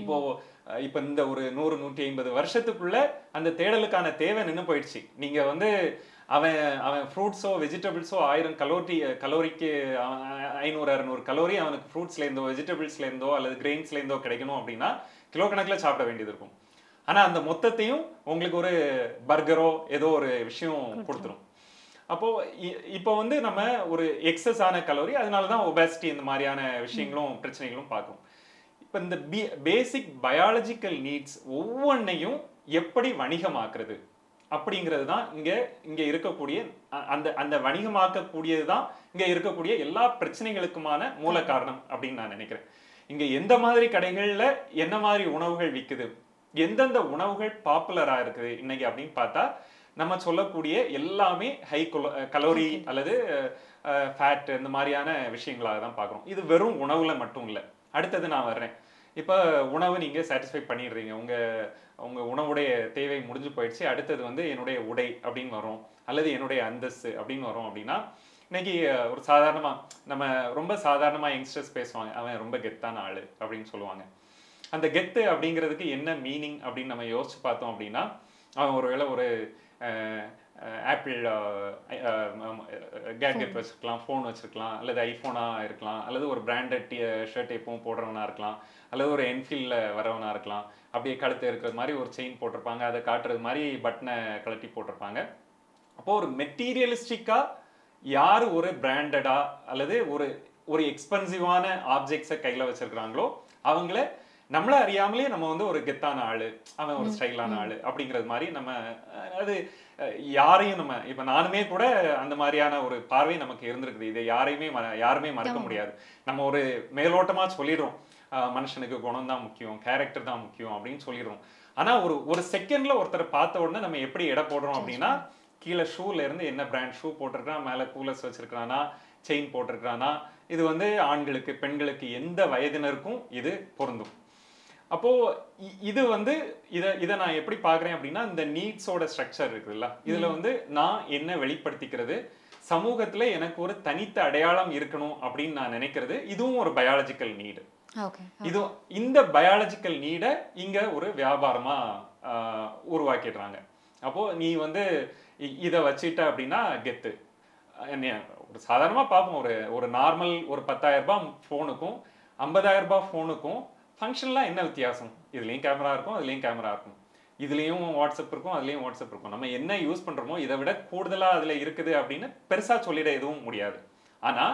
இப்போ இப்ப இந்த ஒரு நூறு நூற்றி ஐம்பது வருஷத்துக்குள்ள அந்த தேடலுக்கான தேவை நின்னு போயிடுச்சு. நீங்க வந்து அவன் அவன் ஃப்ரூட்ஸோ வெஜிடபிள்ஸோ ஆயிரம் கலோரி கலோரிக்கு ஐநூறு அறநூறு கலோரி அவனுக்கு ஃப்ரூட்ஸ்ல இருந்தோ வெஜிடபிள்ஸ்ல இருந்தோ அல்லது கிரெயின்ஸ்ல இருந்தோ கிடைக்கணும் அப்படின்னா கிலோ கணக்குல சாப்பிட வேண்டியது இருக்கும். ஆனா அந்த மொத்தத்தையும் உங்களுக்கு ஒரு பர்கரோ ஏதோ ஒரு விஷயம் கொடுத்துரும். அப்போ இ- இப்போ வந்து நம்ம ஒரு எக்ஸஸ் ஆன கலோரி அதனால தான் ஒபாசிட்டி இந்த மாதிரியான விஷயங்களும் பிரச்சனைகளும் பார்க்கும். இப்போ இந்த பி பேசிக் பயாலஜிக்கல் நீட்ஸ் ஒவ்வொன்றையும் எப்படி வணிகமாக்குறது? அப்படிங்கிறது தான் இங்க இங்க இருக்கக்கூடிய அந்த அந்த வணிகமாக்கக்கூடியது தான் இங்க இருக்கக்கூடிய எல்லா பிரச்சனைகளுக்குமான மூல காரணம் அப்படின்னு நான் நினைக்கிறேன். இங்க எந்த மாதிரி கடைகள்ல என்ன மாதிரி உணவுகள் விக்குது? எந்தெந்த உணவுகள் பாப்புலரா இருக்குது இன்னைக்கு அப்படின்னு பார்த்தா நம்ம சொல்லக்கூடிய எல்லாமே ஹை கலோரி அல்லது ஃபேட் இந்த மாதிரியான விஷயங்களாக தான் பார்க்குறோம். இது வெறும் உணவுல மட்டும் இல்லை. அடுத்தது நான் வர்றேன். இப்போ உணவு நீங்கள் சாட்டிஸ்ஃபை பண்ணிடுறீங்க. உங்கள் உங்கள் உணவுடைய தேவை முடிஞ்சு போயிடுச்சு. அடுத்தது வந்து என்னுடைய உடை அப்படின்னு வரும். அல்லது என்னுடைய அந்தஸ்து அப்படின்னு வரும் அப்படின்னா இன்னைக்கு ஒரு சாதாரணமாக நம்ம ரொம்ப சாதாரணமாக யங்ஸ்டர்ஸ் பேசுவாங்க. அவன் ரொம்ப கெத்தான ஆள் அப்படின்னு சொல்லுவாங்க. அந்த கெத்து அப்படிங்கிறதுக்கு என்ன மீனிங் அப்படின்னு நம்ம யோசிச்சு பார்த்தோம் அப்படின்னா அவன் ஒருவேளை ஒரு ஆப்பிள் கேட்கெட் வச்சிருக்கலாம் ஃபோன் வச்சிருக்கலாம் அல்லது ஐஃபோனாக இருக்கலாம் அல்லது ஒரு பிராண்டட் ஷர்ட் எப்பவும் போடுறவனா இருக்கலாம் அல்லது ஒரு என்ஃபீல்டில் வரவனா இருக்கலாம். அப்படியே கழுத்து இருக்கிறது மாதிரி ஒரு செயின் போட்டிருப்பாங்க. அதை காட்டுறது மாதிரி பட்டனை கழட்டி போட்டிருப்பாங்க. அப்போ ஒரு மெட்டீரியலிஸ்டிக்கா யார் ஒரு பிராண்டடா அல்லது ஒரு ஒரு எக்ஸ்பென்சிவான ஆப்ஜெக்ட்ஸை கையில வச்சிருக்கிறாங்களோ அவங்கள நம்மள அறியாமலே நம்ம வந்து ஒரு கெத்தான ஆளு அவன் ஒரு ஸ்டைலான ஆளு அப்படிங்கிறது மாதிரி நம்ம அது யாரையும் நம்ம இப்ப நானுமே கூட அந்த மாதிரியான ஒரு பார்வை நமக்கு இருந்திருக்குது. இதை யாரையுமே யாருமே மறக்க முடியாது. நம்ம ஒரு மேலோட்டமா சொல்லிடுறோம். மனுஷனுக்கு குணம் தான் முக்கியம் கேரக்டர் தான் முக்கியம் அப்படின்னு சொல்லிடுறோம். ஆனா ஒரு ஒரு செகண்ட்ல ஒருத்தரை பார்த்த உடனே நம்ம எப்படி எடை போடுறோம் அப்படின்னா கீழே ஷூல இருந்து என்ன பிராண்ட் ஷூ போட்டிருக்கான் மேல கூலர்ஸ் வச்சிருக்கானா செயின் போட்டிருக்கானா இது வந்து ஆண்களுக்கு பெண்களுக்கு எந்த வயதினருக்கும் இது பொருந்தும். அப்போ இது வந்து இத இத நான் எப்படி பார்க்கறேன் அப்படின்னா இந்த நீட்ஸோட ஸ்ட்ரக்சர் இருக்குல்ல இதுல வந்து நான் என்ன வெளிப்படுத்திக்கிறது சமூகத்துல எனக்கு ஒரு தனித்த அடையாளம் இருக்கணும் அப்படின்னு நான் நினைக்கிறது இதுவும் ஒரு பயாலஜிக்கல் நீடு இது இந்த பயாலஜிக்கல் நீடை இங்க ஒரு வியாபாரமா ஆஹ், உருவாக்கிடுறாங்க. அப்போ நீ வந்து இத வச்சிட்ட அப்படின்னா கெத்து. என்ன ஒரு சாதாரணமா பார்ப்போம் ஒரு ஒரு நார்மல் ஒரு பத்தாயிரம் ரூபாய் ஃபோனுக்கும் ஐம்பதாயிரம் ரூபாய் ஃபோனுக்கும் ஃபங்க்ஷன்லாம் என்ன வித்தியாசம்? இதுலயும் கேமரா இருக்கும் அதுலயும் கேமரா இருக்கும். இதுலயும் வாட்ஸ்அப் இருக்கும் அதுலயும் வாட்ஸ்அப் இருக்கும். நம்ம என்ன யூஸ் பண்றோமோ இதை விட கூடுதலா அதுல இருக்குது அப்படின்னு பெருசா சொல்லிட எதுவும் முடியாது. ஆனா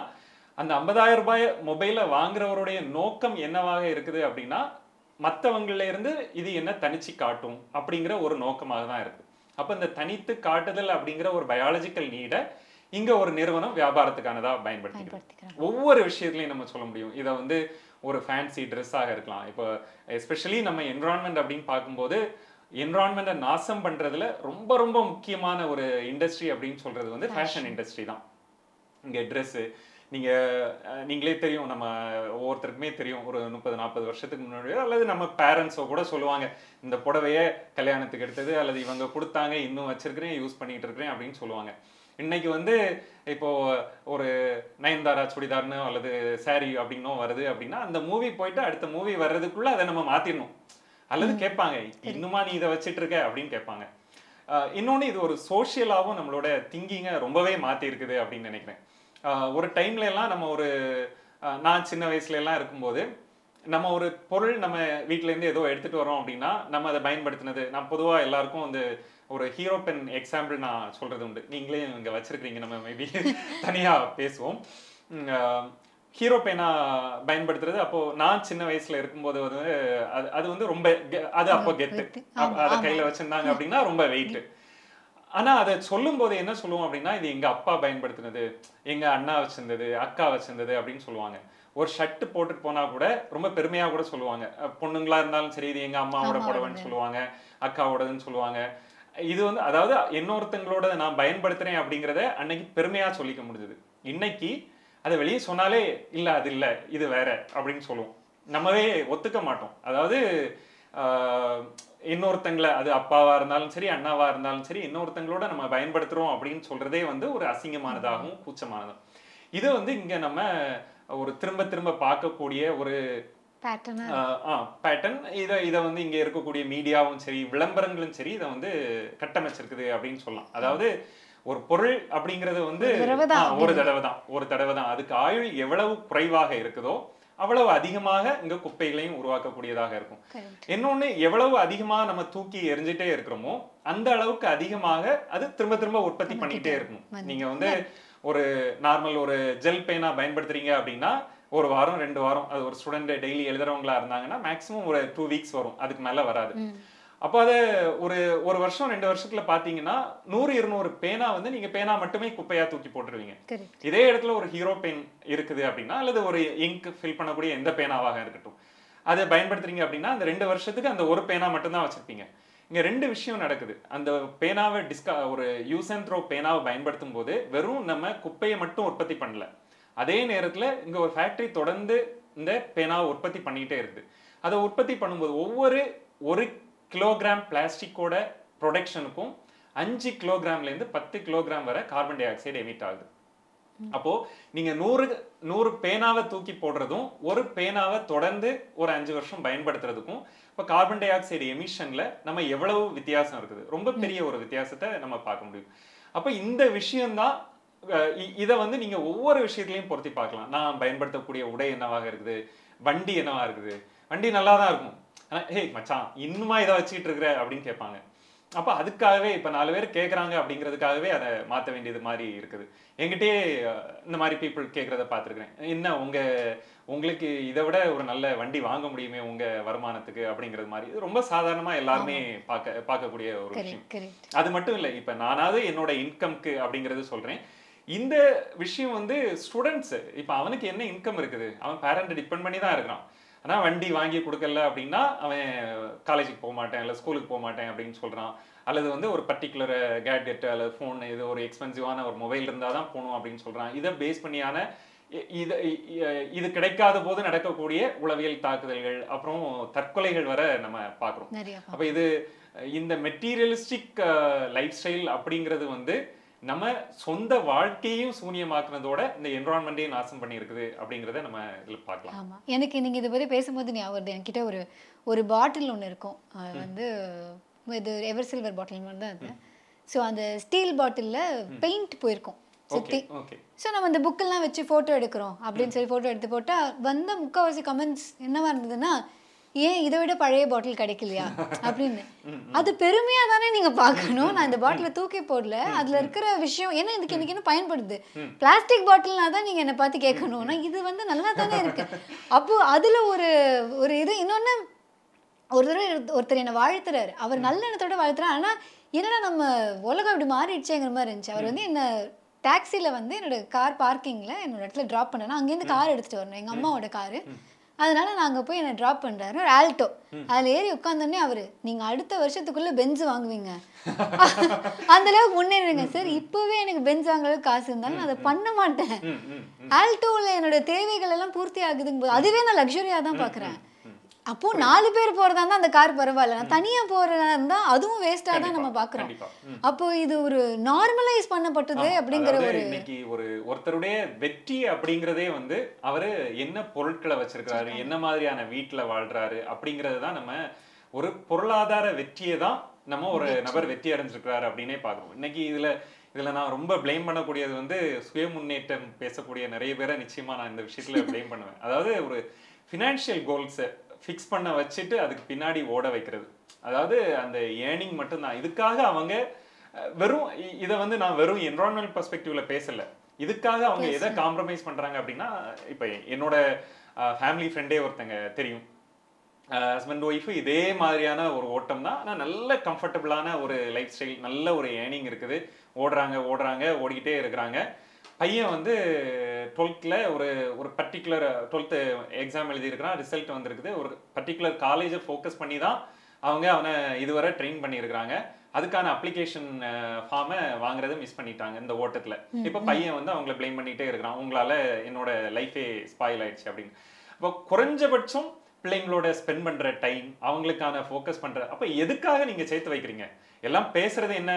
அந்த ஐம்பதாயிரம் ரூபாய் மொபைலை வாங்குறவருடைய நோக்கம் என்னவாக இருக்குது அப்படின்னா மற்றவங்கள இருந்து இது என்ன தனிச்சு காட்டும் அப்படிங்கிற ஒரு நோக்கமாக தான் இருக்கு. அப்ப இந்த தனித்து காட்டுதல் அப்படிங்கிற ஒரு பயாலஜிக்கல் நீடை இங்க ஒரு நிறுவனம் வியாபாரத்துக்கானதா பயன்படுத்திக்கிறது ஒவ்வொரு விஷயத்துலையும் நம்ம சொல்ல முடியும். இதை வந்து ஒரு ஃபேன்சி ட்ரெஸ்ஸாக இருக்கலாம். இப்போ எஸ்பெஷலி நம்ம என்விரான்மெண்ட் அப்படின்னு பார்க்கும்போது என்விரான்மெண்ட்டை நாசம் பண்றதுல ரொம்ப ரொம்ப முக்கியமான ஒரு இண்டஸ்ட்ரி அப்படின்னு சொல்றது வந்து ஃபேஷன் இண்டஸ்ட்ரி தான். இங்க ட்ரெஸ்ஸு நீங்க அஹ், நீங்களே தெரியும் நம்ம ஒவ்வொருத்தருக்குமே தெரியும். ஒரு முப்பது நாற்பது வருஷத்துக்கு முன்னாடி அல்லது நம்ம பேரண்ட்ஸோ கூட சொல்லுவாங்க இந்த புடவைய கல்யாணத்துக்கு எடுத்தது அல்லது இவங்க கொடுத்தாங்க இன்னும் வச்சிருக்கிறேன் யூஸ் பண்ணிட்டு இருக்கிறேன் அப்படின்னு சொல்லுவாங்க. இன்னைக்கு வந்து இப்போ ஒரு நயன்தாரா சுடிதார்னு அல்லது saree அப்படின்னோ வருது அப்படின்னா அந்த மூவி போயிட்டு அடுத்த மூவி வர்றதுக்குள்ள அதை நம்ம மாத்திடணும் அல்லது கேட்பாங்க இன்னுமா நீ இதை வச்சிட்டு இருக்க? அப்படின்னு கேட்பாங்க. ஆஹ் இன்னொன்னு இது ஒரு சோஷியலாகவும் நம்மளோட திங்கிங்கை ரொம்பவே மாத்தி இருக்குது அப்படின்னு நினைக்கிறேன். ஒரு டைம்ல எல்லாம் நம்ம ஒரு நான் சின்ன வயசுல எல்லாம் இருக்கும்போது நம்ம ஒரு பொருள் நம்ம வீட்ல இருந்து ஏதோ எடுத்துட்டு வரோம் அப்படின்னா நம்ம அதை பயன்படுத்தினது நான் பொதுவா எல்லாருக்கும் வந்து ஒரு ஹீரோ பென் எக்ஸாம்பிள் நான் சொல்றது உண்டு. நீங்களே இங்க வச்சிருக்கீங்க நம்ம மேபி [LAUGHS] தனியா பேசுவோம். ஹீரோ பேனா பயன்படுத்துறது. அப்போ நான் சின்ன வயசுல இருக்கும்போது வந்து அது அது வந்து ரொம்ப அது அப்போ கெத்து. அதை கையில வச்சிருந்தாங்க அப்படின்னா ரொம்ப வெயிட் ஆனா அதை சொல்லும் போது என்ன சொல்லுவோம் அப்படின்னா இது எங்க அப்பா பயன்படுத்தினது எங்க அண்ணா வச்சிருந்தது அக்கா வச்சிருந்தது அப்படின்னு சொல்லுவாங்க. ஒரு ஷர்ட் போட்டுட்டு போனா கூட ரொம்ப பெருமையா கூட சொல்லுவாங்க. பொண்ணுங்களா இருந்தாலும் சரி இது எங்க அம்மாவோட புடவைன்னு சொல்லுவாங்க அக்காவோடதுன்னு சொல்லுவாங்க. இது வந்து அதாவது இன்னொருத்தங்களோட நான் பயன்படுத்துறேன் அப்படிங்கறத அன்னைக்கு பெருமையா சொல்லிக்க முடிஞ்சது. இன்னைக்கு அதை வெளியே சொன்னாலே இல்ல அது இல்ல இது வேற அப்படின்னு சொல்லுவோம். நம்மவே ஒத்துக்க மாட்டோம். அதாவது இன்னொருத்தங்களை அது அப்பாவா இருந்தாலும் சரி அண்ணாவா இருந்தாலும் சரி இன்னொருத்தங்களோட நம்ம பயன்படுத்துறோம் அப்படின்னு சொல்றதே வந்து ஒரு அசிங்கமானதாகவும் கூச்சமானதும். இது வந்து இங்க நம்ம ஒரு திரும்ப திரும்ப பார்க்கக்கூடிய ஒரு பேட்டர்னா இதை இதை வந்து இங்க இருக்கக்கூடிய மீடியாவும் சரி விளம்பரங்களும் சரி இதை வந்து கட்டமைச்சிருக்குது அப்படின்னு சொல்லலாம். அதாவது ஒரு பொருள் அப்படிங்கிறது வந்து ஒரு தடவை தான் ஒரு தடவை தான் அதுக்கு ஆயுள் எவ்வளவு குறைவாக இருக்குதோ அவ்வளவு அதிகமாக இங்க குப்பைகளையும் உருவாக்கக்கூடியதாக இருக்கும். இன்னொன்னு எவ்வளவு அதிகமா நம்ம தூக்கி எரிஞ்சிட்டே இருக்கிறோமோ அந்த அளவுக்கு அதிகமாக அது திரும்ப திரும்ப உற்பத்தி பண்ணிக்கிட்டே இருக்கும். நீங்க வந்து ஒரு நார்மல் ஒரு ஜெல் பேனா பயன்படுத்துறீங்க அப்படின்னா ஒரு வாரம் ரெண்டு வாரம் அது ஒரு ஸ்டூடெண்ட் டெய்லி எழுதுறவங்களா இருந்தாங்கன்னா மேக்ஸிமம் ஒரு டூ வீக்ஸ் வரும். அதுக்கு மேல வராது. அப்போ அது ஒரு ஒரு வருஷம் ரெண்டு வருஷத்துல பாத்தீங்கன்னா நூறு இருநூறு பேனா வந்து நீங்க பேனா மட்டுமே குப்பையா தூக்கி போட்டுருவீங்க. இதே இடத்துல ஒரு ஹீரோ பென் இருக்குது அப்படின்னா அல்லது ஒரு இங்க் ஃபில் பண்ணக்கூடிய எந்த பேனாவாக இருக்கட்டும். அதை பயன்படுத்துறீங்க அப்படின்னா அந்த ரெண்டு வருஷத்துக்கு அந்த ஒரு பேனா மட்டும்தான் வச்சிருப்பீங்க. இங்க ரெண்டு விஷயம் நடக்குது. அந்த பேனாவை டிஸ்கா ஒரு யூஸ் அண்ட் த்ரோ பேனாவை பயன்படுத்தும் போது வெறும் நம்ம குப்பையை மட்டும் உற்பத்தி பண்ணல. அதே நேரத்தில் இங்கே ஒரு ஃபேக்ட்ரி தொடர்ந்து இந்த பேனாவை உற்பத்தி பண்ணிக்கிட்டே இருக்குது அதை உற்பத்தி பண்ணும்போது ஒவ்வொரு ஒரு கிலோகிராம் பிளாஸ்டிக்கோட ப்ரொடக்ஷனுக்கும் அஞ்சு கிலோகிராம்லேருந்து பத்து கிலோகிராம் வரை கார்பன் டை ஆக்சைடு எமிட் ஆகுது. அப்போ நீங்க நூறு நூறு பேனாவை தூக்கி போடுறதும் ஒரு பேனாவை தொடர்ந்து ஒரு அஞ்சு வருஷம் பயன்படுத்துறதுக்கும் இப்போ கார்பன் டை ஆக்சைடு எமிஷன்ல நம்ம எவ்வளவு வித்தியாசம் இருக்குது? ரொம்ப பெரிய ஒரு வித்தியாசத்தை நம்ம பார்க்க முடியும். அப்போ இந்த விஷயம்தான் இதை வந்து நீங்க ஒவ்வொரு விஷயத்துலையும் பொருத்தி பார்க்கலாம். நான் பயன்படுத்தக்கூடிய உடை என்னவாக இருக்குது? வண்டி என்னவா இருக்குது? வண்டி நல்லா தான் இருக்கும். ஆனா ஹே மச்சான் இன்னுமா இதை வச்சுக்கிட்டு இருக்கிற? அப்படின்னு கேட்பாங்க. அப்ப அதுக்காகவே இப்ப நாலு பேர் கேக்குறாங்க அப்படிங்கிறதுக்காகவே அதை மாத்த வேண்டியது மாதிரி இருக்குது. என்கிட்டயே இந்த மாதிரி பீப்புள் கேட்கறத பார்த்துருக்கிறேன். என்ன உங்க உங்களுக்கு இதை விட ஒரு நல்ல வண்டி வாங்க முடியுமே உங்க வருமானத்துக்கு? அப்படிங்கிறது மாதிரி. இது ரொம்ப சாதாரணமா எல்லாருமே பார்க்க பார்க்கக்கூடிய ஒரு விஷயம். அது மட்டும் இல்லை இப்போ நானாவது என்னோட இன்கம்க்கு அப்படிங்கிறது சொல்றேன். இந்த விஷயம் வந்து ஸ்டூடெண்ட்ஸ் இப்போ அவனுக்கு என்ன இன்கம் இருக்குது? அவன் பேரண்ட் டிபெண்ட் பண்ணி தான் இருக்கிறான். ஆனா வண்டி வாங்கி கொடுக்கல அப்படின்னா அவன் காலேஜுக்கு போக மாட்டேன் இல்லை ஸ்கூலுக்கு போக மாட்டேன் அப்படின்னு சொல்றான். அல்லது வந்து ஒரு பர்டிகுலர் கேட்ஜெட் அல்லது ஃபோன் இது ஒரு எக்ஸ்பென்சிவான ஒரு மொபைல் இருந்தால் தான் போகணும் அப்படின்னு சொல்றான். இதை பேஸ் பண்ணியான இது இது கிடைக்காத போது நடக்கக்கூடிய உளவியல் தாக்குதல்கள் அப்புறம் தற்கொலைகள் வர நம்ம பார்க்குறோம். அப்ப இது இந்த மெட்டீரியலிஸ்டிக் லைஃப் ஸ்டைல் அப்படிங்கிறது வந்து நம்ம சொந்த வாழ்க்கையும் சூனியமாக்குனதோட இந்த என்வரான்மெண்ட்டையும் நாசம் பண்ணியிருக்குது அப்படிங்கிறத நம்ம இதுல பார்க்கலாம். ஆமா. எனக்கு நீங்க இதை பத்தி பேசும்போது ஞாபகம் வருது. என்கிட்ட ஒரு ஒரு பாட்டில் ஒன்று இருக்கும். அது வந்து இது எவர் சில்வர் பாட்டில் மாதிரி தான் அது. ஸோ அந்த ஸ்டீல் பாட்டிலில் பெயிண்ட் போயிருக்கும். சுற்றி ஸோ நம்ம இந்த புக்கெல்லாம் வச்சு ஃபோட்டோ எடுக்கிறோம் அப்படின்னு சொல்லி ஃபோட்டோ எடுத்து போட்டால் வந்த முக்கால்வாசி கமெண்ட்ஸ் என்னவா இருந்ததுன்னா ஏன் இதை விட பழைய பாட்டில் கிடைக்கலையா? [LAUGHS] அப்படின்னு. அது பெருமையாக தானே நீங்கள் பார்க்கணும். நான் இந்த பாட்டிலை தூக்கி போடல. அதில் இருக்கிற விஷயம் ஏன்னா இதுக்கு எனக்கு என்ன பயன்படுது. பிளாஸ்டிக் பாட்டில்னா தான் நீங்கள் என்னை பார்த்து கேட்கணும்னா இது வந்து நல்லா தானே இருக்கு. அப்போ அதில் ஒரு ஒரு இது இன்னொன்று ஒரு தடவை ஒருத்தர் என்னை வாழ்த்துறாரு. அவர் நல்ல எண்ணத்தோட வாழ்த்துறாரு. ஆனா என்னடா நம்ம உலகம் இப்படி மாறிடுச்சேங்கிற மாதிரி இருந்துச்சு. அவர் வந்து என்ன டாக்ஸில வந்து என்னோட கார் பார்க்கிங்ல என்னோட இடத்துல ட்ராப் பண்ணேன்னா அங்கேருந்து கார் எடுத்துட்டு வரணும். எங்க அம்மாவோட காரு அதனால நாங்க போய் என்னை ட்ராப் பண்றாரு. ஒரு ஆல்டோ அதுல ஏறி உட்காந்தோடனே அவரு நீங்க அடுத்த வருஷத்துக்குள்ள பென்ஸ் வாங்குவீங்க. [LAUGHS] அந்த அளவுக்கு முன்னேறுங்க சார் இப்பவே எனக்கு பென்ஸ் வாங்குற அளவுக்கு காசு இருந்தாலும் நான் அதை பண்ண மாட்டேன். ஆல்டோல என்னோட தேவைகள் எல்லாம் பூர்த்தி ஆகுதுங்க போது அதுவே நான் லக்ஸரியா தான் பாக்குறேன். அப்போ நாலு பேர் போறதா இருந்தா அந்த கார் பரவாயில்ல. தனியா போறதா இருந்தா அதுவும் வேஸ்டா தான் நம்ம பாக்குறோம். அப்போ இது ஒரு நார்மலைஸ் பண்ணப்பட்டது அப்படிங்கிற ஒரு இன்னைக்கு ஒரு ஒருத்தருடைய வெற்றி அப்படிங்கிறதே வந்து அவரு என்ன பொருட்களை வச்சிருக்காரு என்ன மாதிரியான வீட்டுல வாழ்றாரு அப்படிங்கறது தான் நம்ம ஒரு பொருளாதார வெற்றியை தான் நம்ம ஒரு நபர் வெற்றி அடைஞ்சிருக்கிறாரு அப்படின்னே பார்க்கணும். இன்னைக்கு இதுல இதுல நான் ரொம்ப ப்ளேம் பண்ணக்கூடியது வந்து சுய முன்னேற்றம் பேசக்கூடிய நிறைய பேரை நிச்சயமா நான் இந்த விஷயத்துல [LAUGHS] ப்ளேம் பண்ணுவேன். அதாவது ஒரு ஃபினான்ஷியல் கோல்ஸ் ஃபிக்ஸ் பண்ண வச்சுட்டு அதுக்கு பின்னாடி ஓட வைக்கிறது. அதாவது அந்த ஏர்னிங் மட்டும்தான். இதுக்காக அவங்க வெறும் இதை வந்து நான் வெறும் என்வரான்மெண்ட் பெர்ஸ்பெக்டிவ்ல பேசல. இதுக்காக அவங்க எதை காம்ப்ரமைஸ் பண்றாங்க அப்படின்னா இப்போ என்னோட ஃபேமிலி ஃப்ரெண்டே ஒருத்தங்க தெரியும். ஹஸ்பண்ட் ஒய்ஃபு இதே மாதிரியான ஒரு ஓட்டம் தான் ஆனால் நல்ல கம்ஃபர்டபுளான ஒரு லைஃப் ஸ்டைல் நல்ல ஒரு ஏர்னிங் இருக்குது. ஓடுறாங்க ஓடுறாங்க ஓடிக்கிட்டே இருக்கிறாங்க. பையன் வந்து டுவெல்த்தில் ஒரு ஒரு பர்டிகுலர் டுவெல்த்து எக்ஸாம் எழுதியிருக்கிறான். ரிசல்ட் வந்திருக்குது. ஒரு பர்டிகுலர் காலேஜை ஃபோக்கஸ் பண்ணி தான் அவங்க அவனை இதுவரை ட்ரெயின் பண்ணியிருக்கிறாங்க. அதுக்கான அப்ளிகேஷன் ஃபார்மை வாங்குறதை மிஸ் பண்ணிட்டாங்க இந்த ஓட்டத்தில். இப்போ பையன் வந்து அவங்கள ப்ளேம் பண்ணிட்டே இருக்கிறான். உங்களால என்னோட லைஃபே ஸ்பாயில் ஆயிடுச்சு அப்படின்னு. அப்போ குறைஞ்சபட்சம் பிள்ளைங்களோட ஸ்பெண்ட் பண்ற டைம் அவங்களுக்கான ஃபோக்கஸ் பண்ற அப்ப எதுக்காக நீங்க சேர்த்து வைக்கிறீங்க? எல்லாம் பேசுறது என்ன?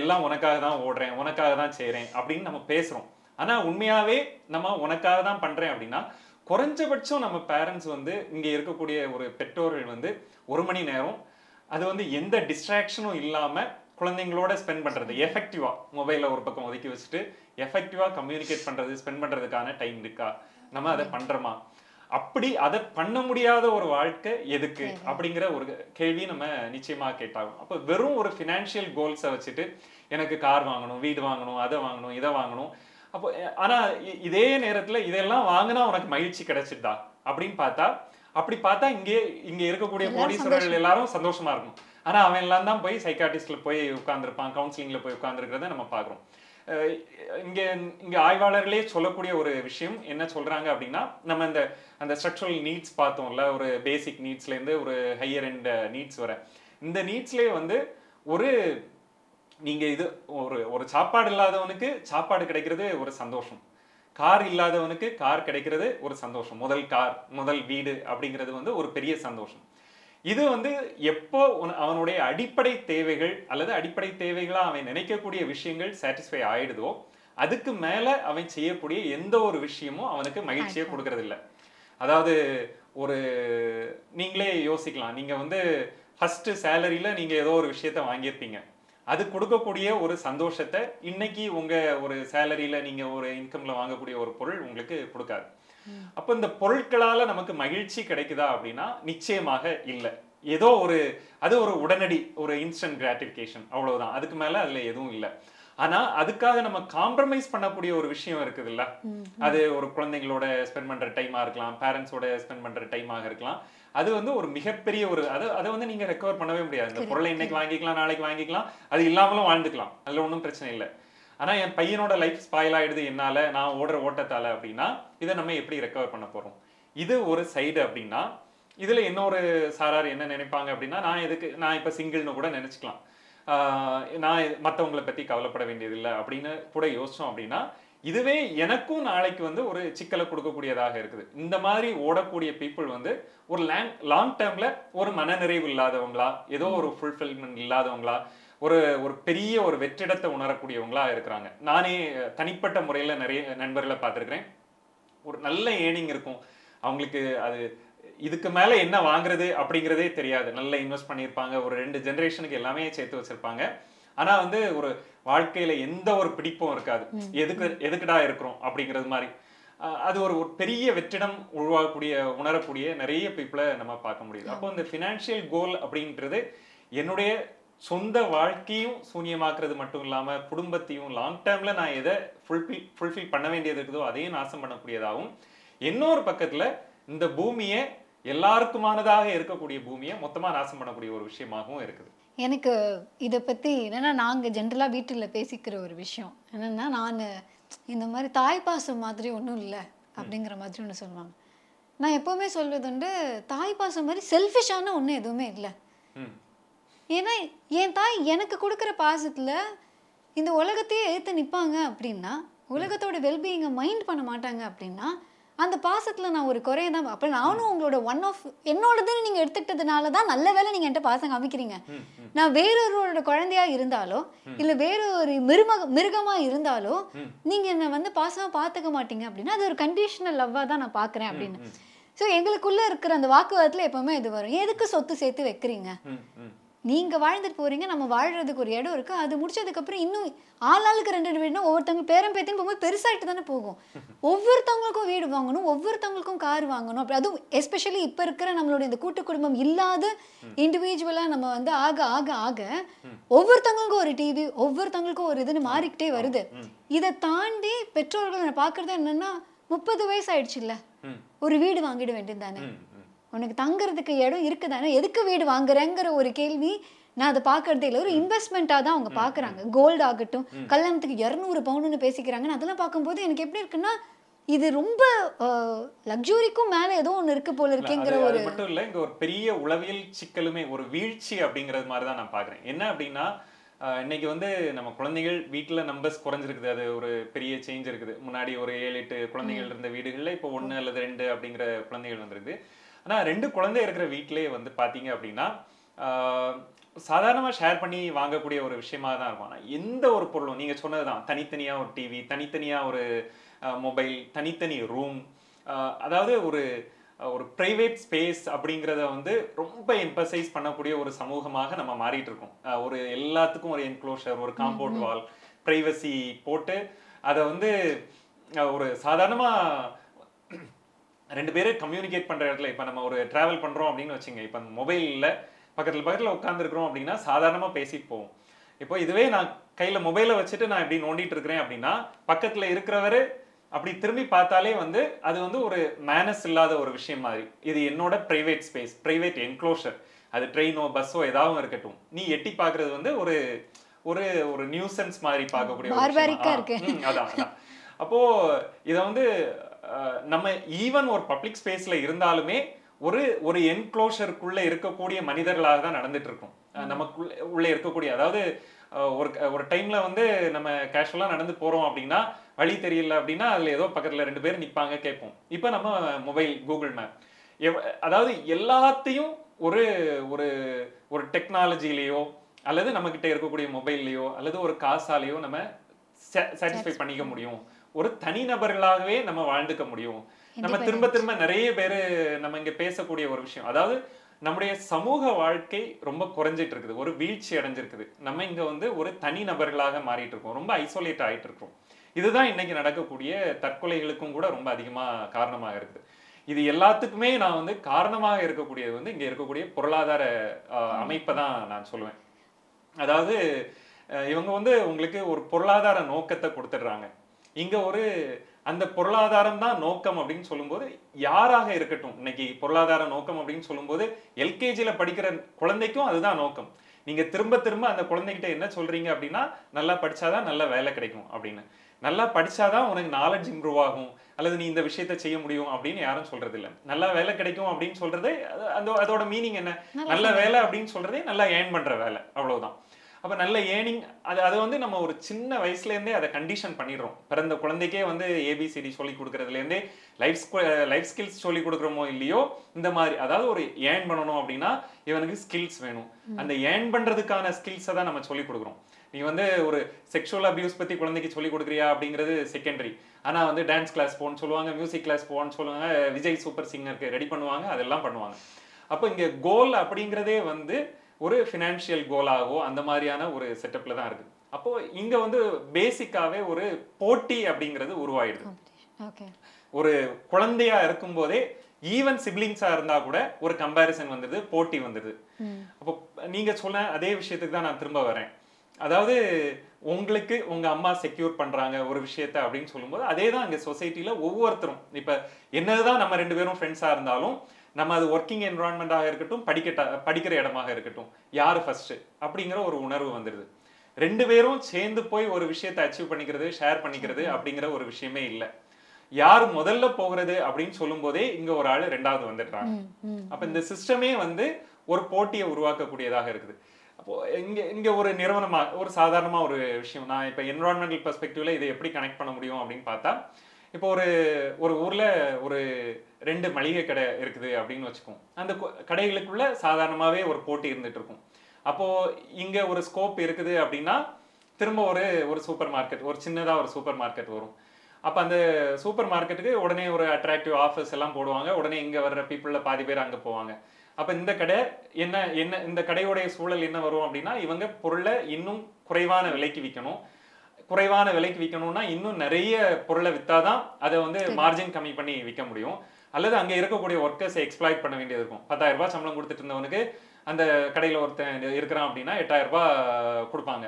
எல்லாம் உனக்காக தான் ஓடுறேன் உனக்காக தான் செய்றேன் அப்படின்னு நம்ம பேசுறோம். ஆனா உண்மையாவே நம்ம உனக்காக தான் பண்றேன் அப்படின்னா குறைஞ்சபட்சம் நம்ம பேரண்ட்ஸ் வந்து இங்க இருக்கக்கூடிய ஒரு பெற்றோர்கள் வந்து ஒரு மணி நேரம் அது வந்து எந்த டிஸ்ட்ராக்ஷனும் இல்லாம குழந்தைங்களோட ஸ்பெண்ட் பண்றது எஃபெக்டிவா மொபைலை ஒரு பக்கம் ஒதுக்கி வச்சுட்டு எஃபெக்டிவா கம்யூனிகேட் பண்றது ஸ்பெண்ட் பண்றதுக்கான டைம் இருக்கா? நம்ம அதை பண்றோமா? அப்படி அதை பண்ண முடியாத ஒரு வாழ்க்கை எதுக்கு? அப்படிங்கிற ஒரு கேள்வி நம்ம நிச்சயமா கேட்டாகும் அப்ப வெறும் ஒரு ஃபினான்ஷியல் கோல்ஸை வச்சுட்டு எனக்கு கார் வாங்கணும் வீடு வாங்கணும் அதை வாங்கணும் இதை வாங்கணும் அப்போ அஹ், ஆனா இ- இதே நேரத்துல இதெல்லாம் வாங்கினா உனக்கு மகிழ்ச்சி கிடைச்சிட்டா அப்படின்னு பார்த்தா அப்படி பார்த்தா இங்கே இங்க இருக்கக்கூடிய கோடீஸ்வரர்கள் எல்லாரும் சந்தோஷமா இருக்கும். ஆனா அவன் எல்லாம் தான் போய் சைக்காட்டிஸ்ட்ல போய் உட்கார்ந்திருப்பான் கவுன்சிலிங்ல போய் உட்கார்ந்துருக்கிறத நம்ம பார்க்குறோம். இங்க இங்க ஆய்வாளர்களே சொல்லக்கூடிய ஒரு விஷயம் என்ன சொல்றாங்க அப்படின்னா நம்ம இந்த அந்த ஸ்ட்ரக்சரல் நீட்ஸ் பார்த்தோம்ல ஒரு பேசிக் நீட்ஸ்ல இருந்து ஒரு ஹையர் எண்ட் நீட்ஸ் வர. இந்த நீட்ஸ்லயே வந்து ஒரு நீங்க இது ஒரு ஒரு சாப்பாடு இல்லாதவனுக்கு சாப்பாடு கிடைக்கிறது ஒரு சந்தோஷம். கார் இல்லாதவனுக்கு கார் கிடைக்கிறது ஒரு சந்தோஷம். முதல் கார் முதல் வீடு அப்படிங்கிறது வந்து ஒரு பெரிய சந்தோஷம். இது வந்து எப்போ அவனுடைய அடிப்படை தேவைகள் அல்லது அடிப்படை தேவைகளா அவன் நினைக்கக்கூடிய விஷயங்கள் சாட்டிஸ்ஃபை ஆயிடுதோ அதுக்கு மேல அவன் செய்யக்கூடிய எந்த ஒரு விஷயமும் அவனுக்கு மகிழ்ச்சியை கொடுக்கறது இல்ல அதாவது ஒரு நீங்களே யோசிக்கலாம். நீங்க வந்து ஃபர்ஸ்ட் சேலரியில நீங்க ஏதோ ஒரு விஷயத்த வாங்கியிருப்பீங்க. அது கொடுக்கக்கூடிய ஒரு சந்தோஷத்தை இன்னைக்கு உங்க ஒரு சேலரியில நீங்க ஒரு இன்கம்ல வாங்கக்கூடிய ஒரு பொருள் உங்களுக்கு கொடுக்காது. அப்ப இந்த பொருட்களால நமக்கு மகிழ்ச்சி கிடைக்குதா அப்படின்னா நிச்சயமாக இல்லை. ஏதோ ஒரு அது ஒரு உடனடி ஒரு இன்ஸ்டன்ட் கிராட்டிஃபிகேஷன் அவ்வளவுதான். அதுக்கு மேல அதுல எதுவும் இல்லை. ஆனா அதுக்காக நம்ம காம்ப்ரமைஸ் பண்ணக்கூடிய ஒரு விஷயம் இருக்குதுல்ல? அது ஒரு குழந்தைங்களோட ஸ்பெண்ட் பண்ற டைமா இருக்கலாம். பேரண்ட்ஸோட ஸ்பெண்ட் பண்ற டைமாக இருக்கலாம். அது வந்து ஒரு மிகப்பெரிய ஒரு அது அதை வந்து நீங்க ரெக்கவர் பண்ணவே முடியாது. இந்த பொருளை இன்னைக்கு வாங்கிக்கலாம் நாளைக்கு வாங்கிக்கலாம் அது இல்லாமலும் வாழ்ந்துக்கலாம். அதுல ஒன்றும் பிரச்சனை இல்லை. ஆனா என் பையனோட லைஃப் ஸ்பாயில் ஆயிடுது என்னால நான் ஓடுற ஓட்டத்தால அப்படின்னா இதை நம்ம எப்படி ரெக்கவர் பண்ண போறோம்? இது ஒரு சைடு அப்படின்னா இதுல இன்னொரு சாரார் என்ன நினைப்பாங்க அப்படின்னா நான் எதுக்கு நான் இப்ப சிங்கிள்னு கூட நினைச்சுக்கலாம். ஆஹ் நான் மத்தவங்கள பத்தி கவலைப்பட வேண்டியதில்லை அப்படின்னு கூட யோசிச்சோம் அப்படின்னா இதுவே எனக்கும் நாளைக்கு வந்து ஒரு சிக்கலை கொடுக்கக்கூடியதாக இருக்குது. இந்த மாதிரி ஓடக்கூடிய பீப்புள் வந்து ஒரு லேங் லாங் டேர்ம்ல ஒரு மனநிறைவு இல்லாதவங்களா ஏதோ ஒரு ஃபுல்ஃபில்மெண்ட் இல்லாதவங்களா ஒரு ஒரு பெரிய ஒரு வெற்றிடத்தை உணரக்கூடியவங்களா இருக்கிறாங்க. நானே தனிப்பட்ட முறையில் நிறைய நண்பர்களை பார்த்துருக்குறேன். ஒரு நல்ல ஏர்னிங் இருக்கும். அவங்களுக்கு அது இதுக்கு மேலே என்ன வாங்குறது அப்படிங்கிறதே தெரியாது. நல்ல இன்வெஸ்ட் பண்ணியிருப்பாங்க. ஒரு ரெண்டு ஜென்ரேஷனுக்கு எல்லாமே சேர்த்து வச்சிருப்பாங்க. ஆனா வந்து ஒரு வாழ்க்கையில எந்த ஒரு பிடிப்பும் இருக்காது. எதுக்கு எதுக்குடா இருக்கிறோம் அப்படிங்கிறது மாதிரி. அது ஒரு பெரிய வெற்றிடம் உருவாகக்கூடிய உணரக்கூடிய நிறைய பீப்புளை நம்ம பார்க்க முடியுது. அப்போ இந்த ஃபினான்ஷியல் கோல் அப்படின்றது என்னுடைய சொந்த வாழ்க்கையும் சூன்யமாக்குறது மட்டும் இல்லாம குடும்பத்தையும் லாங் டேர்ம்ல நான் எதை ஃபுல்ஃபில் ஃபுல்ஃபில் பண்ண வேண்டியது இருக்குதோ அதையும் நாசம் பண்ணக்கூடியதாகவும் இன்னொரு பக்கத்துல இந்த பூமியை எல்லாருக்குமானதாக இருக்கக்கூடிய பூமியை மொத்தமா நாசம் பண்ணக்கூடிய ஒரு விஷயமாகவும் இருக்குது. எனக்கு இதை பற்றி என்னென்னா நாங்கள் ஜென்ரலாக வீட்டில் பேசிக்கிற ஒரு விஷயம். என்னென்னா நான் இந்த மாதிரி தாய் பாசம் மாதிரி ஒன்றும் இல்லை அப்படிங்கிற மாதிரி ஒன்று சொல்லுவாங்க. நான் எப்போவுமே சொல்வதுண்டு தாய் பாசம் மாதிரி செல்ஃபிஷான ஒன்றும் எதுவுமே இல்லை. ஏன்னா என் தாய் எனக்கு கொடுக்குற பாசத்தில் இந்த உலகத்தையே எடுத்து நிற்பாங்க அப்படின்னா உலகத்தோட வெல்பீயிங்கை மைண்ட் பண்ண மாட்டாங்க அப்படின்னா அந்த பாசத்தில் நான் ஒரு குறைய தான் அப்போ நானும் உங்களோட ஒன் ஆஃப் என்னோடதுன்னு நீங்கள் எடுத்துக்கிட்டதுனால தான் நல்ல வேளை நீங்கள் என்கிட்ட பாசம் காமிக்கிறீங்க. நான் வேறொருவரோட குழந்தையா இருந்தாலோ இல்லை வேற ஒரு மிரும மிருகமா இருந்தாலோ ம். நீங்க என்னை வந்து பாசமா பார்த்துக்க மாட்டீங்க அப்படின்னா அது ஒரு கண்டிஷனல் லவ்வா தான் நான் பார்க்குறேன் அப்படின்னு. ஸோ எங்களுக்குள்ள இருக்கிற அந்த வாக்குவாதத்துல எப்பவுமே இது வரும். எதுக்கு சொத்து சேர்த்து வைக்கிறீங்க? ம் ம் நீங்க வாழ்ந்துட்டு போறீங்க நம்ம வாழ்றதுக்கு ஒரு இடம் இருக்கு. அது முடிச்சதுக்கு அப்புறம் இன்னும் ஆளாளுக்கு ரெண்டு ரெண்டு வீடுனா ஒவ்வொருத்தவங்க பேரம் பேத்தின்னு போகும்போது பெருசாயிட்டு தானே போகும். ஒவ்வொருத்தவங்களுக்கும் வீடு வாங்கணும் ஒவ்வொருத்தவங்களுக்கும் கார் வாங்கணும். அப்படி அதுவும் எஸ்பெஷலி இப்போ இருக்கிற நம்மளுடைய இந்த கூட்டு குடும்பம் இல்லாத இண்டிவிஜுவலா நம்ம வந்து ஆக ஆக ஆக ஒவ்வொருத்தவங்களுக்கும் ஒரு டிவி ஒவ்வொருத்தவங்களுக்கும் ஒரு இதுன்னு மாறிக்கிட்டே வருது. இதை தாண்டி பெற்றோர்கள் நான் பார்க்கறது என்னன்னா முப்பது வயசு ஆயிடுச்சுல்ல. ஒரு வீடு வாங்கிட வேண்டியது தானே. உனக்கு தங்குறதுக்கு இடம் இருக்குதானே? எதுக்கு வீடு வாங்குறேங்கிற ஒரு கேள்வி நான் அதை பார்க்கறதே இல்லை. ஒரு இன்வெஸ்ட்மெண்ட்டாக தான் அவங்க பார்க்குறாங்க. கோல்டு ஆகட்டும் கல்யாணத்துக்கு இரநூறு பவுண்டுன்னு பேசிக்கிறாங்கன்னு அதெல்லாம் பார்க்கும்போது எனக்கு எப்படி இருக்குன்னா இது ரொம்ப லக்ஸுரிக்கும் மேலே ஏதோ ஒன்று இருக்கு போல இருக்கேங்கிற ஒரு மட்டும் இல்ல இங்க ஒரு பெரிய உளவியல் சிக்கலுமே ஒரு வீழ்ச்சி அப்படிங்கிறது மாதிரி தான் நான் பாக்குறேன் என்ன அப்படின்னா இன்னைக்கு வந்து நம்ம குழந்தைகள் வீட்டுல நம்பர்ஸ் குறைஞ்சிருக்குது. அது ஒரு பெரிய சேஞ்ச் இருக்குது. முன்னாடி ஒரு ஏழு எட்டு குழந்தைகள் இருந்த வீடுகள்ல இப்போ ஒண்ணு அல்லது ரெண்டு அப்படிங்கிற குழந்தைகள் வந்திருக்கு ஆனா ரெண்டு குழந்தை இருக்கிற வீட்டிலேயே வந்து பாத்தீங்க அப்படின்னா ஆஹ், சாதாரணமா ஷேர் பண்ணி வாங்கக்கூடிய ஒரு விஷயமா தான் இருக்கும். எந்த ஒரு பொருளும் நீங்க சொன்னதுதான் தனித்தனியா ஒரு டிவி தனித்தனியா ஒரு மொபைல் தனித்தனி ரூம் அதாவது ஒரு ஒரு பிரைவேட் ஸ்பேஸ் அப்படிங்கிறத வந்து ரொம்ப எம்பசைஸ் பண்ணக்கூடிய ஒரு சமூகமாக நம்ம மாறிட்டு இருக்கோம். ஒரு எல்லாத்துக்கும் ஒரு என்க்ளோஷர் ஒரு காம்பவுண்ட் வால் பிரைவசி போட்டு அதை வந்து ஒரு சாதாரணமா ரெண்டு பேரும் கம்யூனிகேட் பண்ற இடத்துல இப்ப நம்ம ஒரு டிராவல் பண்றோம் அப்படின்னு வச்சுங்க இப்ப மொபைல்ல பக்கத்துல பக்கத்துல உட்காந்துருக்கிறோம் அப்படின்னா சாதாரணமா பேசிட்டு போவோம். இப்போ இதுவே நான் கையில மொபைலை வச்சுட்டு நான் இப்படி நோண்டிட்டு இருக்கிறேன் அப்படின்னா பக்கத்துல இருக்கிறவரு அப்படி திரும்பி பார்த்தாலே வந்து அது வந்து ஒரு மேனஸ் இல்லாத ஒரு விஷயம் மாதிரி. இது என்னோட பிரைவேட் ஸ்பேஸ் பிரைவேட் என்க்ளோஷர் அது ட்ரெயினோ பஸ்ஸோ ஏதாவது இருக்கட்டும். நீ எட்டி பார்க்கிறது வந்து ஒரு ஒரு ஒரு நியூசன்ஸ் மாதிரி பார்க்கக்கூடிய அதான் அதான். அப்போ இத வந்து நம்ம ஈவன் ஒரு பப்ளிக் ஸ்பேஸ்ல இருந்தாலுமே ஒரு ஒரு என்க்ளோஷருக்குள்ள இருக்கக்கூடிய மனிதர்களாக தான் நடந்துட்டு இருக்கோம் நமக்குள்ள உள்ள இருக்கக்கூடிய அதாவது ஒரு ஒரு டைம்ல வந்து நம்ம கேஷுவலா நடந்து போறோம் அப்படின்னா வழி தெரியல அப்படின்னா அதுல ஏதோ பக்கத்துல ரெண்டு பேர் நிப்பாங்க கேட்போம். இப்போ நம்ம மொபைல் கூகுள் மேப் எவ்- அதாவது எல்லாத்தையும் ஒரு ஒரு ஒரு டெக்னாலஜிலேயோ அல்லது நம்ம கிட்ட இருக்கக்கூடிய மொபைல்லையோ அல்லது ஒரு காசாலேயோ நம்ம சாட்டிஸ்ஃபை பண்ணிக்க முடியும். ஒரு தனிநபர்களாகவே நம்ம வாழ்ந்துக்க முடியும். நம்ம திரும்ப திரும்ப நிறைய பேர் நம்ம இங்க பேசக்கூடிய ஒரு விஷயம். அதாவது நம்முடைய சமூக வாழ்க்கை ரொம்ப குறைஞ்சிட்டு இருக்குது. ஒரு வீழ்ச்சி அடைஞ்சிருக்குது. நம்ம இங்க வந்து ஒரு தனி நபர்களாக மாறிட்டு இருக்கோம். ரொம்ப ஐசோலேட் ஆயிட்டு இருக்கோம். இதுதான் இன்னைக்கு நடக்கக்கூடிய தற்கொலைகளுக்கும் கூட ரொம்ப அதிகமா காரணமாக இருக்குது. இது எல்லாத்துக்குமே நான் வந்து காரணமாக இருக்கக்கூடியது வந்து இங்க இருக்கக்கூடிய பொருளாதார அமைப்பை தான் நான் சொல்லுவேன். அதாவது இவங்க வந்து உங்களுக்கு ஒரு பொருளாதார நோக்கத்தை கொடுத்துடுறாங்க. இங்க ஒரு அந்த பொருளாதாரம் தான் நோக்கம் அப்படின்னு சொல்லும்போது யாராக இருக்கட்டும். இன்னைக்கு பொருளாதார நோக்கம் அப்படின்னு சொல்லும்போது எல்கேஜில படிக்கிற குழந்தைக்கும் அதுதான் நோக்கம். நீங்க திரும்ப திரும்ப அந்த குழந்தைகிட்ட என்ன சொல்றீங்க அப்படின்னா நல்லா படிச்சாதான் நல்ல வேலை கிடைக்கும் அப்படின்னு. நல்லா படிச்சாதான் உனக்கு நாலேஜ் இம்ப்ரூவ் ஆகும். அல்லது நீ இந்த விஷயத்த செய்ய முடியும் அப்படின்னு யாரும் சொல்றது இல்ல. நல்லா வேலை கிடைக்கும் அப்படின்னு சொல்றதே அந்த அதோட மீனிங் என்ன? நல்ல வேலை அப்படின்னு சொல்றதே நல்லா ஏர்ன் பண்ற வேலை. அவ்வளவுதான். அப்ப நல்ல ஏர்னிங் அது அது வந்து நம்ம ஒரு சின்ன வயசுல இருந்தே அதை கண்டிஷன் பண்ணிடுறோம். பிறந்த குழந்தைக்கே வந்து ஏபிசிடி சொல்லி கொடுக்கறதுல இருந்தே லைஃப் லைஃப் ஸ்கில்ஸ் சொல்லி கொடுக்குறோமோ இல்லையோ இந்த மாதிரி அதாவது ஒரு ஏர்ன் பண்ணணும் அப்படின்னா இவனுக்கு ஸ்கில்ஸ் வேணும். அந்த ஏர்ன் பண்றதுக்கான ஸ்கில்ஸை தான் நம்ம சொல்லி கொடுக்குறோம். நீ வந்து ஒரு செக்ஷுவல் அபியூஸ் பத்தி குழந்தைக்கு சொல்லி கொடுக்குறியா அப்படிங்கிறது செகண்டரி ஆனா வந்து டான்ஸ் கிளாஸ் போன்னு சொல்லுவாங்க மியூசிக் கிளாஸ் போன்னு சொல்லுவாங்க விஜய் சூப்பர் சிங்கருக்கு ரெடி பண்ணுவாங்க அதெல்லாம் பண்ணுவாங்க. அப்போ இங்க கோல் அப்படிங்கிறதே வந்து ஒரு ஃபினான்ஷியல் கோலாகவோ அந்த மாதிரியான ஒரு செட்டப்ல தான் இருக்கு. அப்போ இங்க வந்து பேசிக்காவே ஒரு போட்டி அப்படிங்கிறது உருவாயிடுது. ஒரு குழந்தையா இருக்கும்போதே ஈவன் சிப்ளிங்ஸா இருந்தா கூட ஒரு கம்பேரிசன் வந்தது போட்டி வந்தது அப்போ நீங்க சொன்ன அதே விஷயத்துக்கு தான் நான் திரும்ப வரேன். அதாவது உங்களுக்கு உங்க அம்மா செக்யூர் பண்றாங்க ஒரு விஷயத்த அப்படின்னு சொல்லும்போது அதே தான் இங்க சொசைட்டில ஒவ்வொருத்தரும். இப்ப என்னதான் நம்ம ரெண்டு பேரும் ஃப்ரெண்ட்ஸா இருந்தாலும் நம்ம அது ஒர்க்கிங் என்வரான்மெண்டாக இருக்கட்டும் படிக்கட்ட படிக்கிற இடமாக இருக்கட்டும். யாரு ஃபர்ஸ்ட் அப்படிங்கிற ஒரு உணர்வு வந்துடுது ரெண்டு பேரும் சேர்ந்து போய் ஒரு விஷயத்தை அச்சீவ் பண்ணிக்கிறது ஷேர் பண்ணிக்கிறது அப்படிங்கிற ஒரு விஷயமே இல்லை. யார் முதல்ல போகிறது அப்படின்னு சொல்லும் போதே இங்க ஒரு ஆளு ரெண்டாவது வந்துடுறாங்க. அப்ப இந்த சிஸ்டமே வந்து ஒரு போட்டியை உருவாக்கக்கூடியதாக இருக்குது. அப்போ இங்க இங்க ஒரு நிறுவனமா ஒரு சாதாரணமா ஒரு விஷயம். நான் இப்ப என்வரான்மெண்டல் பெர்ஸ்பெக்டிவ்ல இதை எப்படி கனெக்ட் பண்ண முடியும் அப்படின்னு பார்த்தா இப்போ ஒரு ஒரு ஊரில் ஒரு ரெண்டு மளிகை கடை இருக்குது அப்படின்னு வச்சுக்கோம் அந்த கடைகளுக்குள்ள சாதாரணமாகவே ஒரு போட்டி இருந்துட்டு இருக்கும் அப்போது இங்கே ஒரு ஸ்கோப் இருக்குது அப்படின்னா திரும்ப ஒரு ஒரு சூப்பர் மார்க்கெட் ஒரு சின்னதாக ஒரு சூப்பர் மார்க்கெட் வரும். அப்போ அந்த சூப்பர் மார்க்கெட்டுக்கு உடனே ஒரு அட்ராக்டிவ் ஆஃபர்ஸ் எல்லாம் போடுவாங்க. உடனே இங்கே வர்ற பீப்புளில் பாதி பேர் அங்கே போவாங்க. அப்போ இந்த கடை என்ன என்ன இந்த கடையோடைய சூழல் என்ன வரும் அப்படின்னா இவங்க பொருளை இன்னும் குறைவான விலைக்கு விற்கணும் குறைவான விலைக்கு விற்கணும்னா இன்னும் நிறைய பொருளை வித்தாதான் அதை வந்து மார்ஜின் கம்மி பண்ணி விற்க முடியும். அல்லது அங்க இருக்கக்கூடிய ஒர்க்கர்ஸை எக்ஸ்ப்ளாய்ட் பண்ண வேண்டியது இருக்கும். பத்தாயிரம் ரூபாய் சம்பளம் கொடுத்துட்டு இருந்தவனுக்கு அந்த கடையில ஒருத்தன் இருக்கிறான் அப்படின்னா எட்டாயிரம் ரூபாய் கொடுப்பாங்க.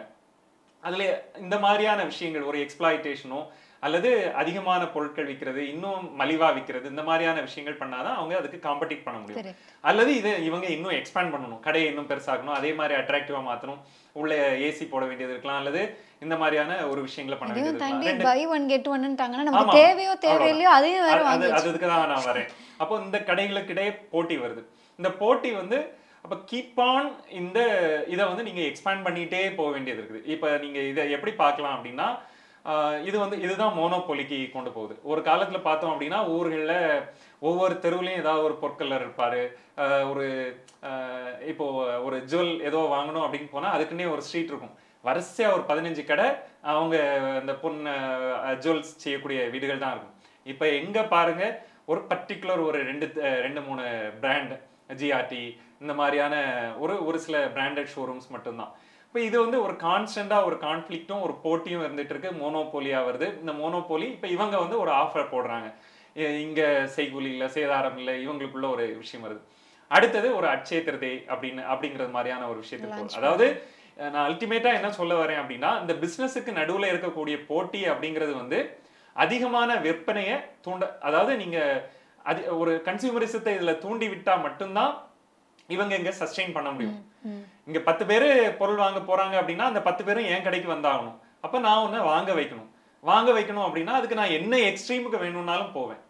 அதுல இந்த மாதிரியான விஷயங்கள் ஒரு எக்ஸ்பிளாய்டேஷனோ அல்லது அதிகமான பொருட்கள் விற்கிறது இன்னும் மலிவா விற்கிறது இந்த மாதிரியான விஷயங்கள் பண்ணாதான் அவங்க அதுக்கு காம்படிட் பண்ண முடியும். அல்லது இதை இவங்க இன்னும் எக்ஸ்பேண்ட் பண்ணணும். கடையை இன்னும் பெருசாக்கணும். அதே மாதிரி அட்ராக்டிவா மாத்தணும். உள்ள ஏசி போட வேண்டியது இருக்கலாம் அல்லது இந்த மாதிரியான ஒரு விஷயங்களை பண்ண வேண்டியது பை ஒன் கெட் ஒன்னுட்டாங்கன்னா நமக்கு. தேவையோ தேவையில்லையோ அதையும் வேற அது- அதுக்கு தான் நான் வரேன். அப்போ இந்த கடைகளுக்கிடையே போட்டி வருது. இந்த போட்டி வந்து அப்ப கீப் ஆன் இந்த இதை வந்து நீங்க எக்ஸ்பேண்ட் பண்ணிட்டே போக வேண்டியது இருக்குது. இப்போ நீங்க இதை எப்படி பார்க்கலாம் அப்படின்னா இது வந்து இதுதான் மோனோபொலிக்கு கொண்டு போகுது. ஒரு காலத்தில் பார்த்தோம் அப்படின்னா ஊர்களில் ஒவ்வொரு தெருவுலையும் ஏதாவது ஒரு பொற்கல்லர் இருப்பார். ஒரு இப்போது இப்போ ஒரு ஜுவல் ஏதோ வாங்கணும் அப்படின்னு போனால் அதுக்குன்னே ஒரு ஸ்ட்ரீட் இருக்கும். வரிசையாக ஒரு பதினஞ்சு கடை அவங்க அந்த பொண்ணு ஜுவல்ஸ் செய்யக்கூடிய வீடுகள் தான் இருக்கும். இப்போ எங்கே பாருங்கள் ஒரு பர்டிகுலர் ஒரு ரெண்டு ரெண்டு மூணு பிராண்ட் ஜிஆர்டி இந்த மாதிரியான ஒரு ஒரு சில பிராண்டட் ஷோரூம்ஸ் மட்டும்தான். இப்போ இது வந்து ஒரு கான்ஸ்டண்டாக ஒரு கான்ஃப்ளிக்ட்டும் ஒரு போட்டியும் இருந்துட்டு இருக்கு. மோனோபோலியா வருது. இந்த மோனோபோலி இப்போ இவங்க வந்து ஒரு ஆஃபர் போடுறாங்க. இங்க செய்கூலி இல்லை சேதாரம் இல்லை இவங்களுக்குள்ள ஒரு விஷயம் வருது. அடுத்தது ஒரு அட்சய திருதை அப்படின்னு அப்படிங்கிறது மாதிரியான ஒரு விஷயத்துக்கு அதாவது நான் அல்டிமேட்டா என்ன சொல்ல வரேன் அப்படின்னா இந்த பிசினஸுக்கு நடுவுல இருக்கக்கூடிய போட்டி அப்படிங்கிறது வந்து அதிகமான விற்பனையை தூண்ட அதாவது நீங்க அது ஒரு கன்சியூமரிசத்தை இதுல தூண்டி விட்டா மட்டும்தான் இவங்க இங்க சஸ்டெயின் பண்ண முடியும். இங்க பத்து பேரு பொருள் வாங்க போறாங்க அப்படின்னா அந்த பத்து பேரும் என் கடைக்கு வந்தாகணும். அப்ப நான் ஒன்னு வாங்க வைக்கணும். வாங்க வைக்கணும் அப்படின்னா அதுக்கு நான் என்ன எக்ஸ்ட்ரீமுக்கு வேணும்னாலும் போவேன்.